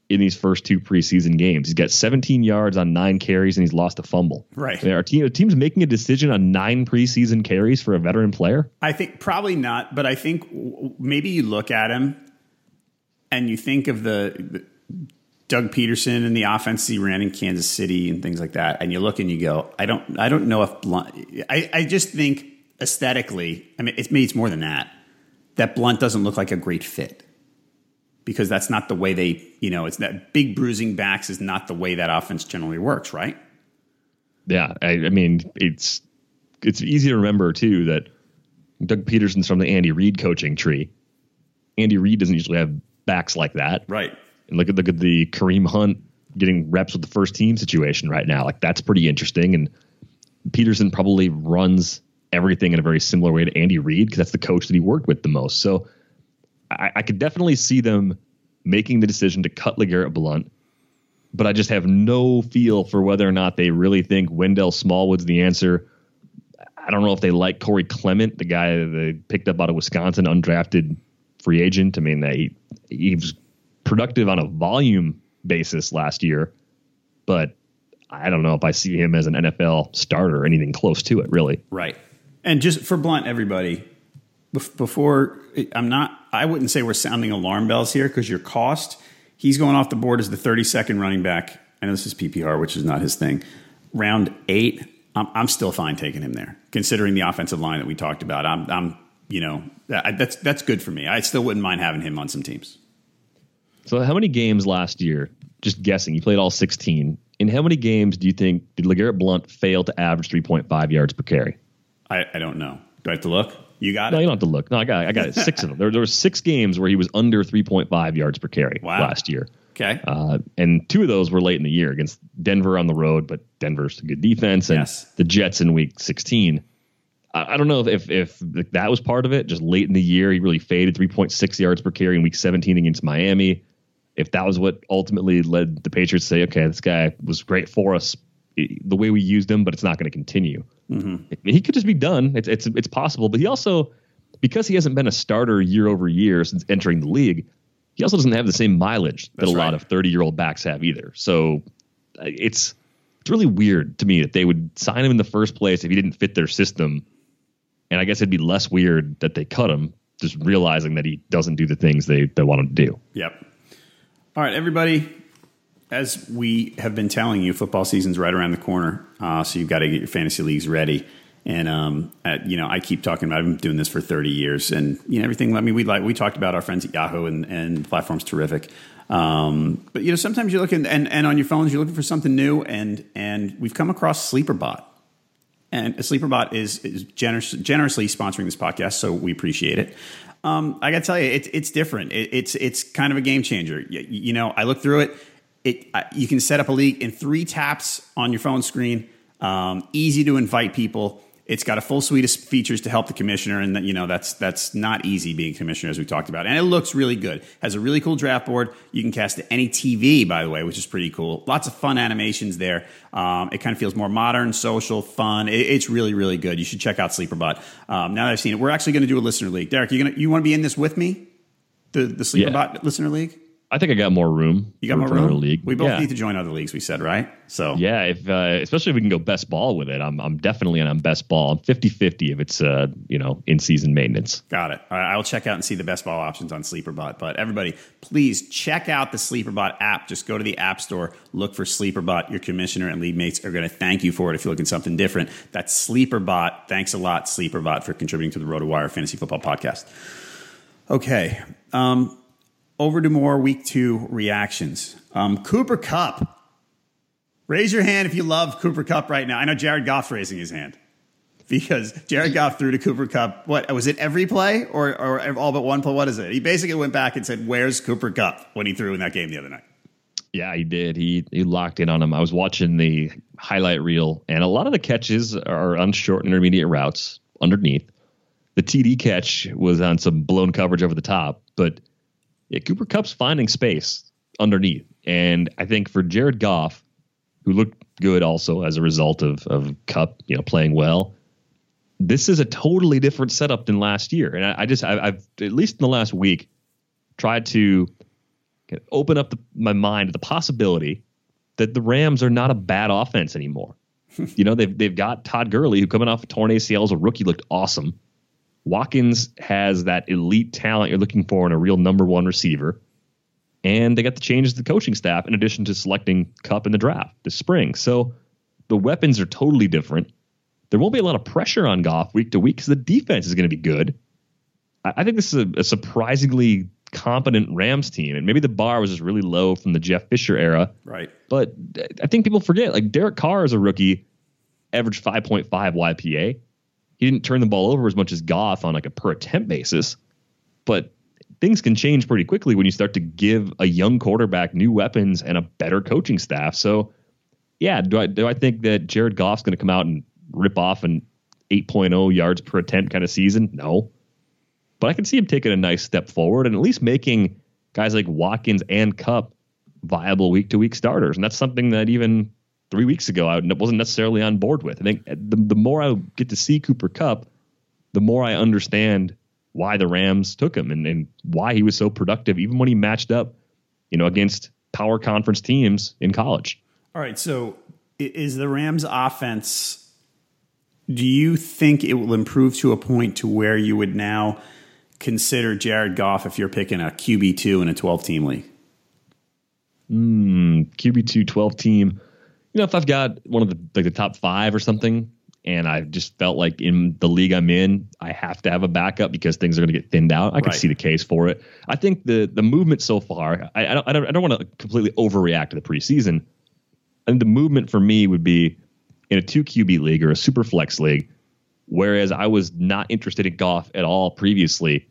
in these first two preseason games? He's got 17 yards on nine carries and he's lost a fumble. Right. I mean, our team, team's making a decision on nine preseason carries for a veteran player. I think probably not, but I think maybe you look at him and you think of the, the Doug Pederson and the offense he ran in Kansas City and things like that, and you look and you go, I don't, I don't know if Blount. I, I just think aesthetically, I mean, it's maybe it's more than that. That Blount doesn't look like a great fit because that's not the way they, you know, it's that big bruising backs is not the way that offense generally works, right? Yeah, I, I mean, it's it's easy to remember too that Doug Pederson's from the Andy Reid coaching tree. Andy Reid doesn't usually have backs like that, right? And look at look at the Kareem Hunt getting reps with the first team situation right now. Like that's pretty interesting. And Pederson probably runs everything in a very similar way to Andy Reid because that's the coach that he worked with the most. So I, I could definitely see them making the decision to cut LeGarrette Blount, but I just have no feel for whether or not they really think Wendell Smallwood's the answer. I don't know if they like Corey Clement, the guy they picked up out of Wisconsin, undrafted free agent. I mean, they he was productive on a volume basis last year, but I don't know if I see him as an NFL starter or anything close to it, really. Right. And just for blunt, everybody, before I'm not, I wouldn't say we're sounding alarm bells here because your cost, he's going off the board as the 32nd running back. I know this is PPR, which is not his thing. Round eight, I'm, I'm still fine taking him there, considering the offensive line that we talked about. I'm, I'm you know, that's that's good for me. I still wouldn't mind having him on some teams. So, how many games last year? Just guessing, you played all 16. In how many games do you think did LeGarrette Blount fail to average 3.5 yards per carry? I, I don't know. Do I have to look? You got no, it. No, you don't have to look. No, I got I got it. Six of them. *laughs* There, there were six games where he was under 3.5 yards per carry wow. last year. Okay. Uh, and two of those were late in the year against Denver on the road, but Denver's a good defense, and Yes. the Jets in Week 16. I, I don't know if if that was part of it. Just late in the year, he really faded 3.6 yards per carry in Week 17 against Miami. If that was what ultimately led the Patriots to say, okay, this guy was great for us, the way we used him, but it's not going to continue. I mean, he could just be done. It's it's it's possible, but he also because he hasn't been a starter year over year since entering the league, he also doesn't have the same mileage that That's a lot right. of 30 year old backs have either. So uh, it's it's really weird to me that they would sign him in the first place if he didn't fit their system. And I guess it'd be less weird that they cut him, just realizing that he doesn't do the things they, they want him to do. Yep. All right, everybody. As we have been telling you, football season's right around the corner, uh, so you've got to get your fantasy leagues ready. And um, at, you know, I keep talking about. I've been doing this for thirty years, and you know everything. I mean, we like we talked about our friends at Yahoo, and and platform's terrific. Um, but you know, sometimes you're looking, and and on your phones, you're looking for something new, and and we've come across SleeperBot. And SleeperBot is, is generous, generously sponsoring this podcast, so we appreciate it. Um, I got to tell you, it, it's different. It, it's it's kind of a game changer. You, you know, I looked through it. It I, you can set up a league in three taps on your phone screen. Um, easy to invite people. It's got a full suite of features to help the commissioner, and that, you know that's that's not easy being commissioner as we talked about. And it looks really good. Has a really cool draft board. You can cast to any TV, by the way, which is pretty cool. Lots of fun animations there. Um, it kind of feels more modern, social, fun. It, it's really really good. You should check out SleeperBot. Um, now that I've seen it, we're actually going to do a listener league. Derek, you gonna you want to be in this with me? The the SleeperBot listener league. I think I got more room. You got more room. league. We both yeah. need to join other leagues. We said right. So Yeah, if uh, especially if we can go best ball with it, I'm I'm definitely on best ball. I'm 50-50 if it's uh you know in season maintenance. Got it. All right, I'll check out and see the best ball options on SleeperBot. But everybody, please check out the SleeperBot app. Just go to the App Store, look for SleeperBot. Your commissioner and league mates are going to thank you for it if you're looking something different. That's SleeperBot. Thanks a lot, SleeperBot, for contributing to the RotoWire Fantasy Football Podcast. Okay, um, over to more Week Two reactions. Um, Cooper Kupp. Raise your hand if you love Cooper Kupp right now. I know Jared Goff's raising his hand because Jared Goff threw to Cooper Kupp. What was it? Every play or, or all but one play? What is it? He basically went back and said, "Where's Cooper Kupp?" when he threw in that game the other night. Yeah, he did. He he locked in on him. I was watching the highlight reel, and a lot of the catches are on short intermediate routes underneath. The TD catch was on some blown coverage over the top, but yeah, Cooper Kupp's finding space underneath, and I think for Jared Goff, who looked good also as a result of of Kupp, you know, playing well. This is a totally different setup than last year, and I, I just I, I've at least in the last week tried to open up the, my mind to the possibility that the Rams are not a bad offense anymore. *laughs* you know, they've they've got Todd Gurley who coming off a torn ACL as a rookie looked awesome. Watkins has that elite talent you're looking for in a real number one receiver. And they got the changes to the coaching staff in addition to selecting Kupp in the draft this spring. So the weapons are totally different. There won't be a lot of pressure on Goff week to week because the defense is going to be good. I, I think this is a, a surprisingly competent Rams team, and maybe the bar was just really low from the Jeff Fisher era. Right. But I think people forget, like Derek Carr is a rookie, averaged 5.5 YPA. He didn't turn the ball over as much as Goff on like a per attempt basis, but things can change pretty quickly when you start to give a young quarterback new weapons and a better coaching staff. So, yeah, do I do I think that Jared Goff's going to come out and rip off an 8.0 yards per attempt kind of season? No. But I can see him taking a nice step forward and at least making guys like Watkins and Kupp viable week to week starters. And that's something that even three weeks ago I wasn't necessarily on board with. I think the, the more I get to see Cooper Kupp, the more I understand why the Rams took him and, and why he was so productive, even when he matched up, you know, against power conference teams in college. All right. So is the Rams offense do you think it will improve to a point to where you would now consider Jared Goff if you're picking a QB2 in a 12 team league? Hmm, QB2 12 team. You know, if I've got one of the like the top five or something, and I just felt like in the league I'm in, I have to have a backup because things are going to get thinned out. I could Right. see the case for it. I think the the movement so far, I, I don't I don't, I don't want to completely overreact to the preseason. I think the movement for me would be in a two QB league or a super flex league, whereas I was not interested in Goff at all previously.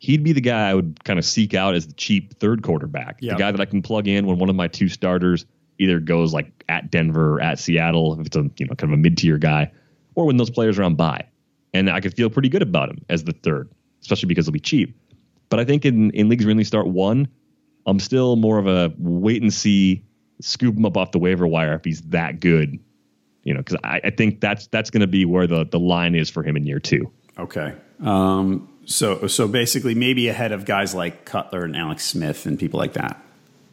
he'd be the guy I would kind of seek out as the cheap third quarterback, Yep. the guy that I can plug in when one of my two starters either goes like at Denver or at Seattle, if it's a you know kind of a mid tier guy, or when those players are on bye, and I could feel pretty good about him as the third, especially because he'll be cheap. But I think in in leagues where only start one, I'm still more of a wait and see, scoop him up off the waiver wire if he's that good, you know, because I, I think that's that's going to be where the the line is for him in year two. Okay. Um, so so basically, maybe ahead of guys like Cutler and Alex Smith and people like that.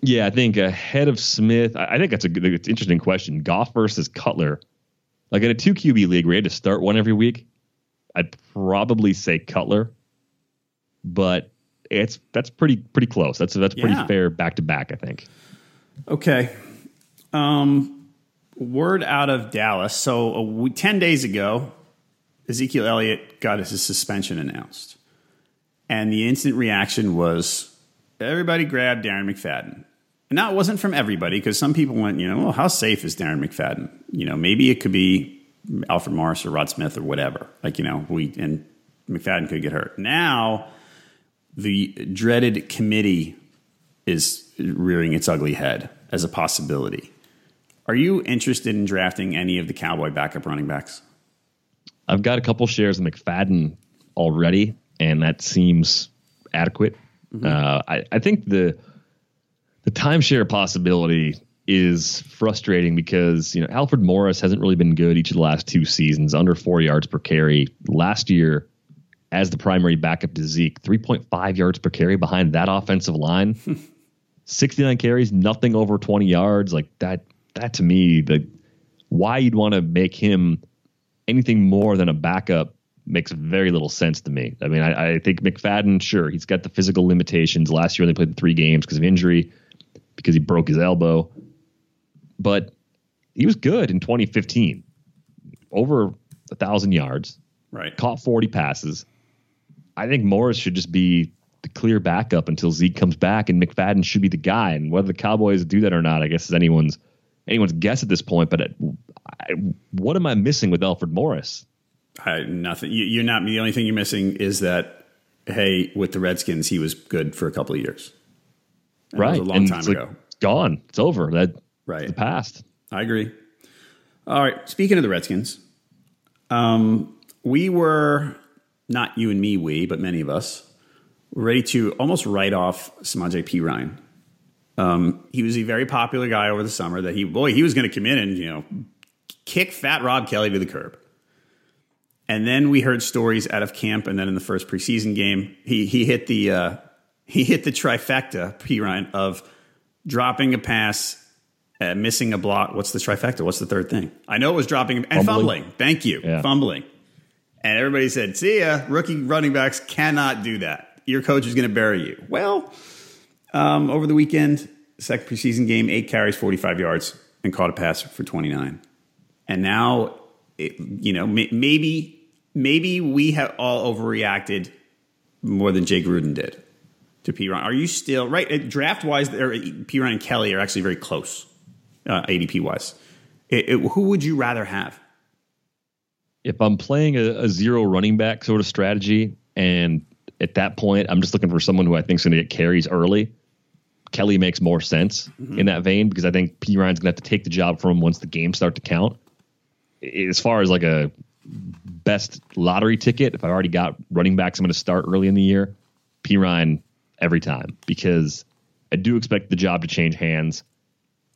Yeah, I think ahead of Smith, I I think that's a good, it's an interesting question. Goff versus Cutler. Like in a two QB league where you had to start one every week, I'd probably say Cutler, but it's that's pretty pretty close. That's that's pretty Yeah. fair back to back. I think. Okay. Um, word out of Dallas. So a w- 10 days ago, Ezekiel Elliott got his suspension announced. And the instant reaction was everybody grabbed Darren McFadden. And that wasn't from everybody because some people went, you know, well, how safe is Darren McFadden? You know, maybe it could be Alfred Morris or Rod Smith or whatever. Like, you know, we, and McFadden could get hurt. Now, the dreaded committee is rearing its ugly head as a possibility. Are you interested in drafting any of the Cowboy backup running backs? I've got a couple shares of McFadden already, and that seems adequate. Uh, I, I think the the timeshare possibility is frustrating because you know Alfred Morris hasn't really been good each of the last two seasons, under four yards per carry. Last year, as the primary backup to Zeke, three point five yards per carry behind that offensive line. *laughs* 69 carries, nothing over 20 yards. Like that, that to me, the why you'd want to make him anything more than a backup makes very little sense to me. I mean, I, I think McFadden, sure, he's got the physical limitations. Last year they played three games because of injury, because he broke his elbow. But he was good in 2015, over a thousand yards, Right. caught 40 passes. I think Morris should just be the clear backup until Zeke comes back, and McFadden should be the guy. And whether the Cowboys do that or not, I guess is anyone's anyone's guess at this point. But it, I, what am I missing with Alfred Morris? I, nothing. You, you're not. The only thing you're missing is that hey, with the Redskins, he was good for a couple of years. And right, a long and time it's like, ago. it's gone. It's over. That Right. the past. I agree. All right. Speaking of the Redskins, um, we were not you and me, we, but many of us ready to almost write off Samaje Perine. Um, he was a very popular guy over the summer. That he boy, he was going to come in and you know kick Fat Rob Kelley to the curb. And then we heard stories out of camp, and then in the first preseason game, he he hit the uh, he hit the trifecta, Perine, of dropping a pass, uh, missing a block. What's the trifecta? What's the third thing? I know it was dropping and Fumbling. fumbling. Thank you, Yeah. fumbling. And everybody said, "See ya, rookie running backs cannot do that. Your coach is going to bury you." Well, um, over the weekend, second preseason game, eight carries, forty-five yards, and caught a pass for twenty-nine. And now, it, you know, may, maybe maybe we have all overreacted more than Jay Gruden did to Perine. Are you still right? Uh, Draft wise, uh, Perine and Kelley are actually very close, uh, ADP wise. It- it- who would you rather have? if I'm playing a, a zero running back sort of strategy, and at that point I'm just looking for someone who I think is going to get carries early, Kelley makes more sense mm-hmm. in that vein because I think Perine's going to have to take the job from him once the games start to count. As far as like a best lottery ticket, if I already got running backs I'm going to start early in the year, Perine every time because I do expect the job to change hands.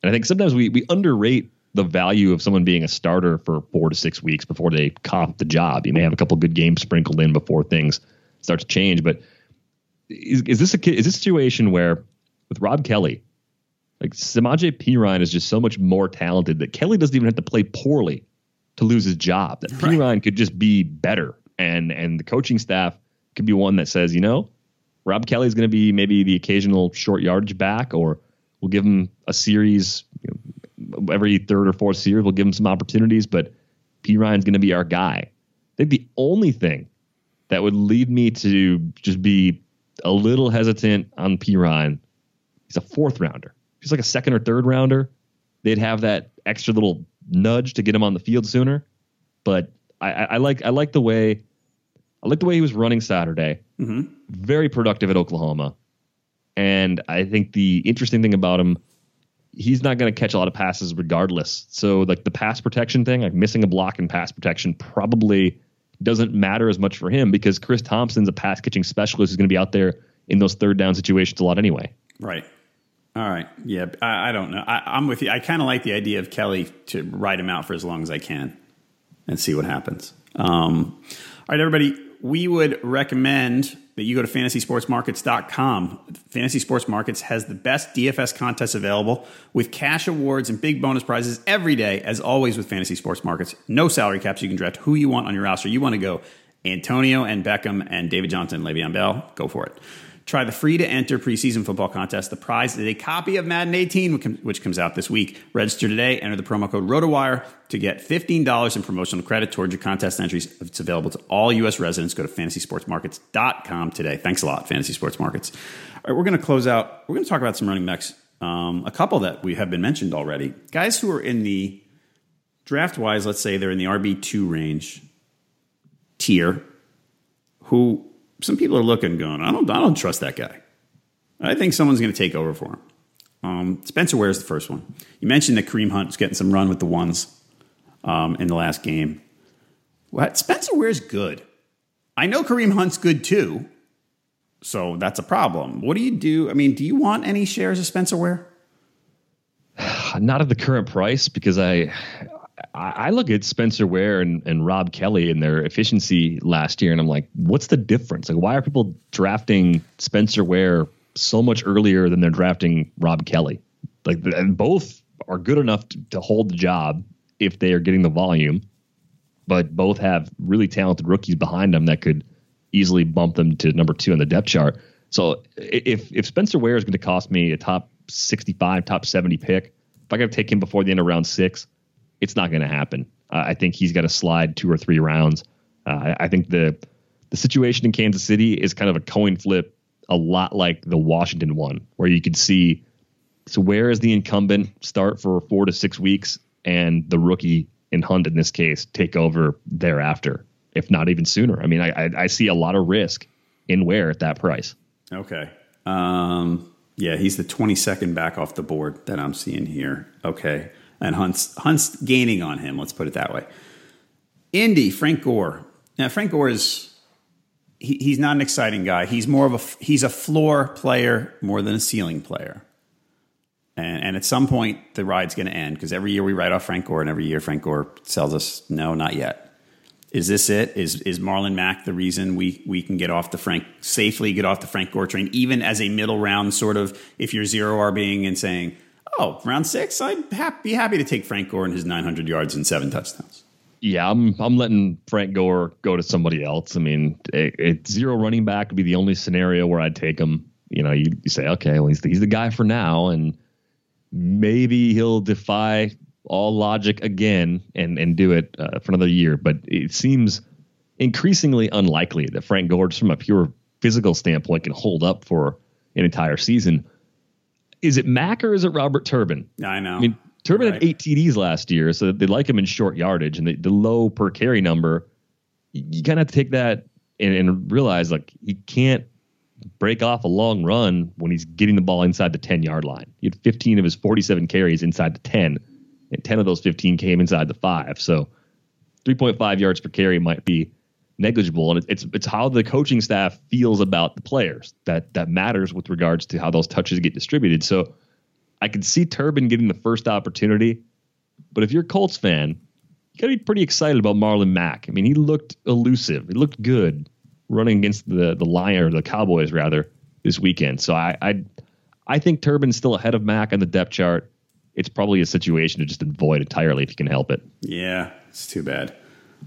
And I think sometimes we we underrate the value of someone being a starter for four to six weeks before they cop the job. You may have a couple good games sprinkled in before things start to change. But is, is this a is this a situation where with Rob Kelley, like Samaje Perine is just so much more talented that Kelley doesn't even have to play poorly to lose his job. That Right. Perine could just be better, and and the coaching staff could be one that says, you know, Rob Kelley's going to be maybe the occasional short yardage back, or we'll give him a series you know, every third or fourth series. We'll give him some opportunities, but Perine's going to be our guy. I think the only thing that would lead me to just be a little hesitant on Perine, he's a fourth rounder. He's like a second or third rounder, they'd have that extra little nudge to get him on the field sooner. But I, I, I like I like the way I like the way he was running Saturday. Mm-hmm. Very productive at Oklahoma. And I think the interesting thing about him, he's not going to catch a lot of passes regardless. So, like the pass protection thing, like missing a block in pass protection, probably doesn't matter as much for him because Chris Thompson's a pass catching specialist who's going to be out there in those third down situations a lot anyway. Right. All right. Yeah. I, I don't know. I, I'm with you. I kind of like the idea of Kelley to ride him out for as long as I can and see what happens. Um, all right, everybody. We would recommend that you go to fantasysportsmarkets.com. Fantasy Sports Markets has the best DFS contests available with cash awards and big bonus prizes every day, as always with Fantasy Sports Markets. No salary caps. You can draft who you want on your roster. You want to go Antonio and Beckham and David Johnson, Le'Veon Bell, go for it. Try the free to enter preseason football contest. The prize is a copy of Madden 18, which comes out this week. Register today. Enter the promo code ROTOWIRE to get $15 in promotional credit towards your contest entries. It's available to all U.S. residents. Go to fantasysportsmarkets.com today. Thanks a lot, Fantasy Sports Markets. All right, we're going to close out. We're going to talk about some running backs. Um, a couple that we have been mentioned already. Guys who are in the draft wise, let's say they're in the RB2 range tier, who some people are looking, going, I don't, I don't trust that guy. I think someone's going to take over for him. Um, Spencer Ware is the first one. You mentioned that Kareem Hunt's getting some run with the ones um, in the last game. What? Spencer Ware's good. I know Kareem Hunt's good too, so that's a problem. What do you do? I mean, do you want any shares of Spencer Ware? *sighs* Not at the current price because I I look at Spencer Ware and, and Rob Kelley and their efficiency last year, and I'm like, what's the difference? Like, why are people drafting Spencer Ware so much earlier than they're drafting Rob Kelley? Like, and both are good enough to, to hold the job if they are getting the volume, but both have really talented rookies behind them that could easily bump them to number two on the depth chart. So if if Spencer Ware is going to cost me a top 65, top 70 pick, if I got to take him before the end of round six, it's not going to happen. Uh, I think he's got to slide two or three rounds. Uh, I think the the situation in Kansas City is kind of a coin flip, a lot like the Washington one, where you could see so Ware is the incumbent start for four to six weeks, and the rookie in Hunt in this case take over thereafter, if not even sooner. I mean, I I, I see a lot of risk in Ware at that price. Okay. Um, yeah, he's the 22nd back off the board that I'm seeing here. Okay and Hunt's Hunt's gaining on him. Let's put it that way. Indy Frank Gore. Now Frank Gore is he, he's not an exciting guy. He's more of a he's a floor player more than a ceiling player. And, and at some point the ride's going to end because every year we write off Frank Gore, and every year Frank Gore tells us no, not yet. Is this it? Is is Marlon Mack the reason we we can get off the Frank safely get off the Frank Gore train, even as a middle round sort of if you're zero RBing and saying oh, round six, I'd be happy to take Frank Gore and his 900 yards and seven touchdowns. Yeah, I'm I'm letting Frank Gore go to somebody else. I mean, it, it, zero running back would be the only scenario where I'd take him. You know, you, you say, okay, well, he's the, he's the guy for now, and maybe he'll defy all logic again and and do it uh, for another year. But it seems increasingly unlikely that Frank Gore, just from a pure physical standpoint, can hold up for an entire season is it Mack or is it Robert Turbin? I know. I mean, Turbin right. had eight TDs last year, so they like him in short yardage and the, the low per carry number. You kind of have to take that and, and realize like he can't break off a long run when he's getting the ball inside the 10 yard line. He had 15 of his 47 carries inside the 10, and 10 of those 15 came inside the five. So 3.5 yards per carry might be negligible, and it's it's how the coaching staff feels about the players that that matters with regards to how those touches get distributed. So I can see Turbin getting the first opportunity, but if you're a Colts fan, you got to be pretty excited about Marlon Mack. I mean, he looked elusive, he looked good running against the the Lion or the Cowboys rather this weekend. So I I, I think Turbin's still ahead of Mack on the depth chart. It's probably a situation to just avoid entirely if you can help it. Yeah, it's too bad.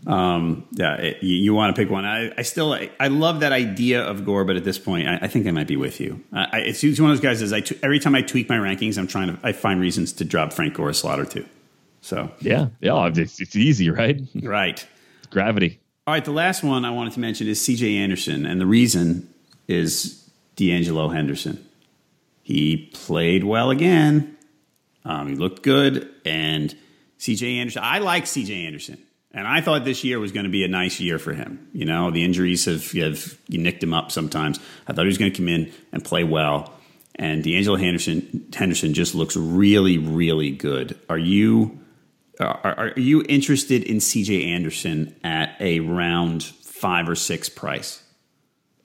Um, yeah, it, you, you want to pick one. I, I still, I, I, love that idea of Gore, but at this point, I, I think I might be with you. I, it's, one of those guys. Is I t- every time I tweak my rankings, I'm trying to, I find reasons to drop Frank Gore or two. So yeah, yeah, it's, it's easy, right? *laughs* Right. Gravity. All right, the last one I wanted to mention is C.J. Anderson, and the reason is De'Angelo Henderson. He played well again. Um, he looked good, and C.J. Anderson. I like C.J. Anderson. And I thought this year was going to be a nice year for him. You know, the injuries have, have you nicked him up sometimes. I thought he was going to come in and play well. And De'Angelo Henderson Henderson just looks really, really good. Are you are, are you interested in CJ Anderson at a round five or six price?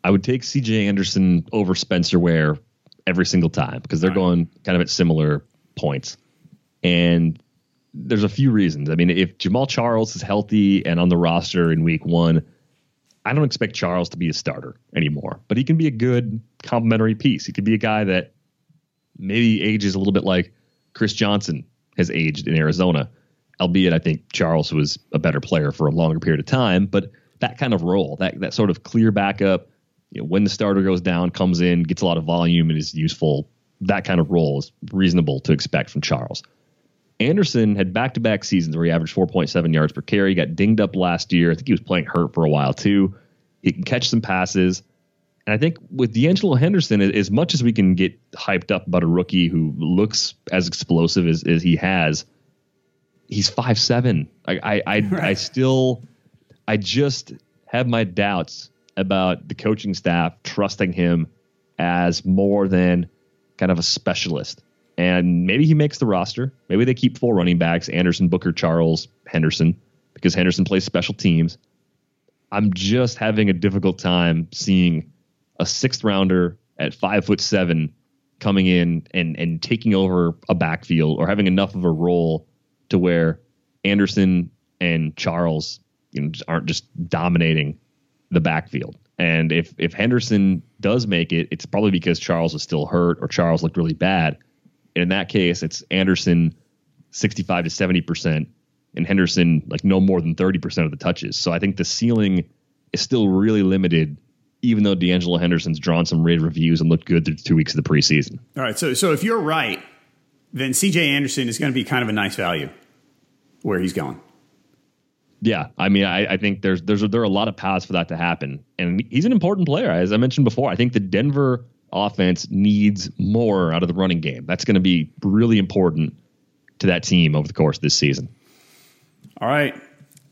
I would take CJ Anderson over Spencer Ware every single time because they're right. going kind of at similar points. And there's a few reasons. I mean, if Jamaal Charles is healthy and on the roster in week one, I don't expect Charles to be a starter anymore, but he can be a good complementary piece. He could be a guy that maybe ages a little bit like Chris Johnson has aged in Arizona, albeit I think Charles was a better player for a longer period of time. But that kind of role, that that sort of clear backup, you know, when the starter goes down, comes in, gets a lot of volume, and is useful. That kind of role is reasonable to expect from Charles. Anderson had back to back seasons where he averaged 4.7 yards per carry. He got dinged up last year. I think he was playing hurt for a while too. He can catch some passes. And I think with De'Angelo Henderson, as much as we can get hyped up about a rookie who looks as explosive as, as he has, he's five seven. I I I, *laughs* right. I still I just have my doubts about the coaching staff trusting him as more than kind of a specialist. And maybe he makes the roster. Maybe they keep four running backs Anderson, Booker, Charles, Henderson, because Henderson plays special teams. I'm just having a difficult time seeing a sixth rounder at five foot seven coming in and, and taking over a backfield or having enough of a role to where Anderson and Charles you know, aren't just dominating the backfield. And if if Henderson does make it, it's probably because Charles is still hurt or Charles looked really bad. And in that case, it's Anderson 65 to 70%, and Henderson like no more than 30% of the touches. So I think the ceiling is still really limited, even though De'Angelo Henderson's drawn some rave reviews and looked good through two weeks of the preseason. All right. So, so if you're right, then CJ Anderson is going to be kind of a nice value where he's going. Yeah, I mean, I, I, think there's there's there are a lot of paths for that to happen, and he's an important player, as I mentioned before. I think the Denver offense needs more out of the running game. That's going to be really important to that team over the course of this season. All right.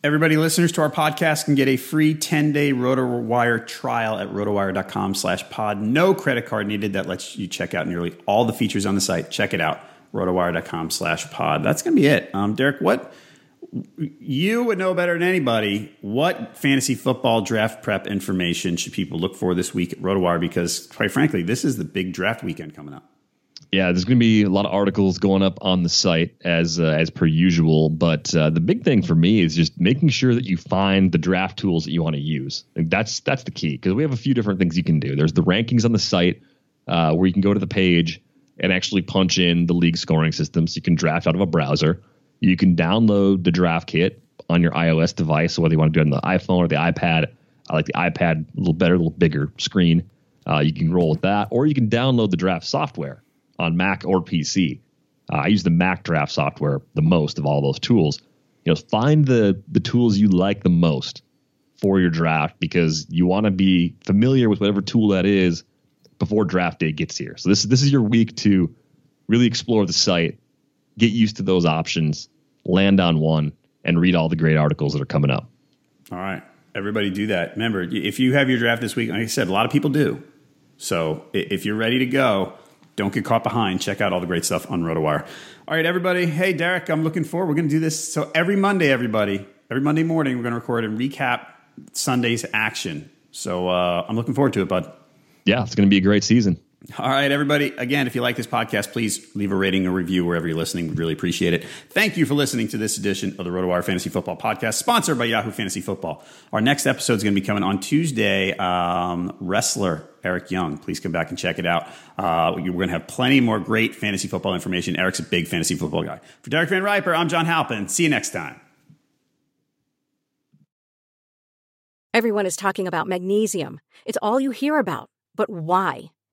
Everybody listeners to our podcast can get a free 10-day RotoWire trial at rotowire.com slash pod. No credit card needed. That lets you check out nearly all the features on the site. Check it out, rotowire.com slash pod. That's going to be it. Um, Derek, what – you would know better than anybody what fantasy football draft prep information should people look for this week at RotoWire because, quite frankly, this is the big draft weekend coming up. Yeah, there's going to be a lot of articles going up on the site as uh, as per usual. But uh, the big thing for me is just making sure that you find the draft tools that you want to use. That's that's the key because we have a few different things you can do. There's the rankings on the site uh, where you can go to the page and actually punch in the league scoring system, so you can draft out of a browser. You can download the draft kit on your iOS device, whether you want to do it on the iPhone or the iPad. I like the iPad a little better, a little bigger screen. Uh, you can roll with that, or you can download the draft software on Mac or PC. Uh, I use the Mac draft software the most of all those tools. You know, find the the tools you like the most for your draft because you want to be familiar with whatever tool that is before draft day gets here. So this this is your week to really explore the site, get used to those options, land on one, and read all the great articles that are coming up. All right. Everybody do that. Remember, if you have your draft this week, like I said, a lot of people do. So if you're ready to go, don't get caught behind. Check out all the great stuff on RotoWire. All right, everybody. Hey, Derek, I'm looking forward. We're going to do this. So every Monday, everybody, every Monday morning, we're going to record and recap Sunday's action. So uh, I'm looking forward to it, bud. Yeah, it's going to be a great season. All right, everybody. Again, if you like this podcast, please leave a rating or review wherever you're listening. We'd really appreciate it. Thank you for listening to this edition of the RotoWire Fantasy Football Podcast, sponsored by Yahoo Fantasy Football. Our next episode is going to be coming on Tuesday. Um, wrestler Eric Young. Please come back and check it out. Uh, we're going to have plenty more great fantasy football information. Eric's a big fantasy football guy. For Derek Van Riper, I'm John Halpin. See you next time. Everyone is talking about magnesium. It's all you hear about. But why?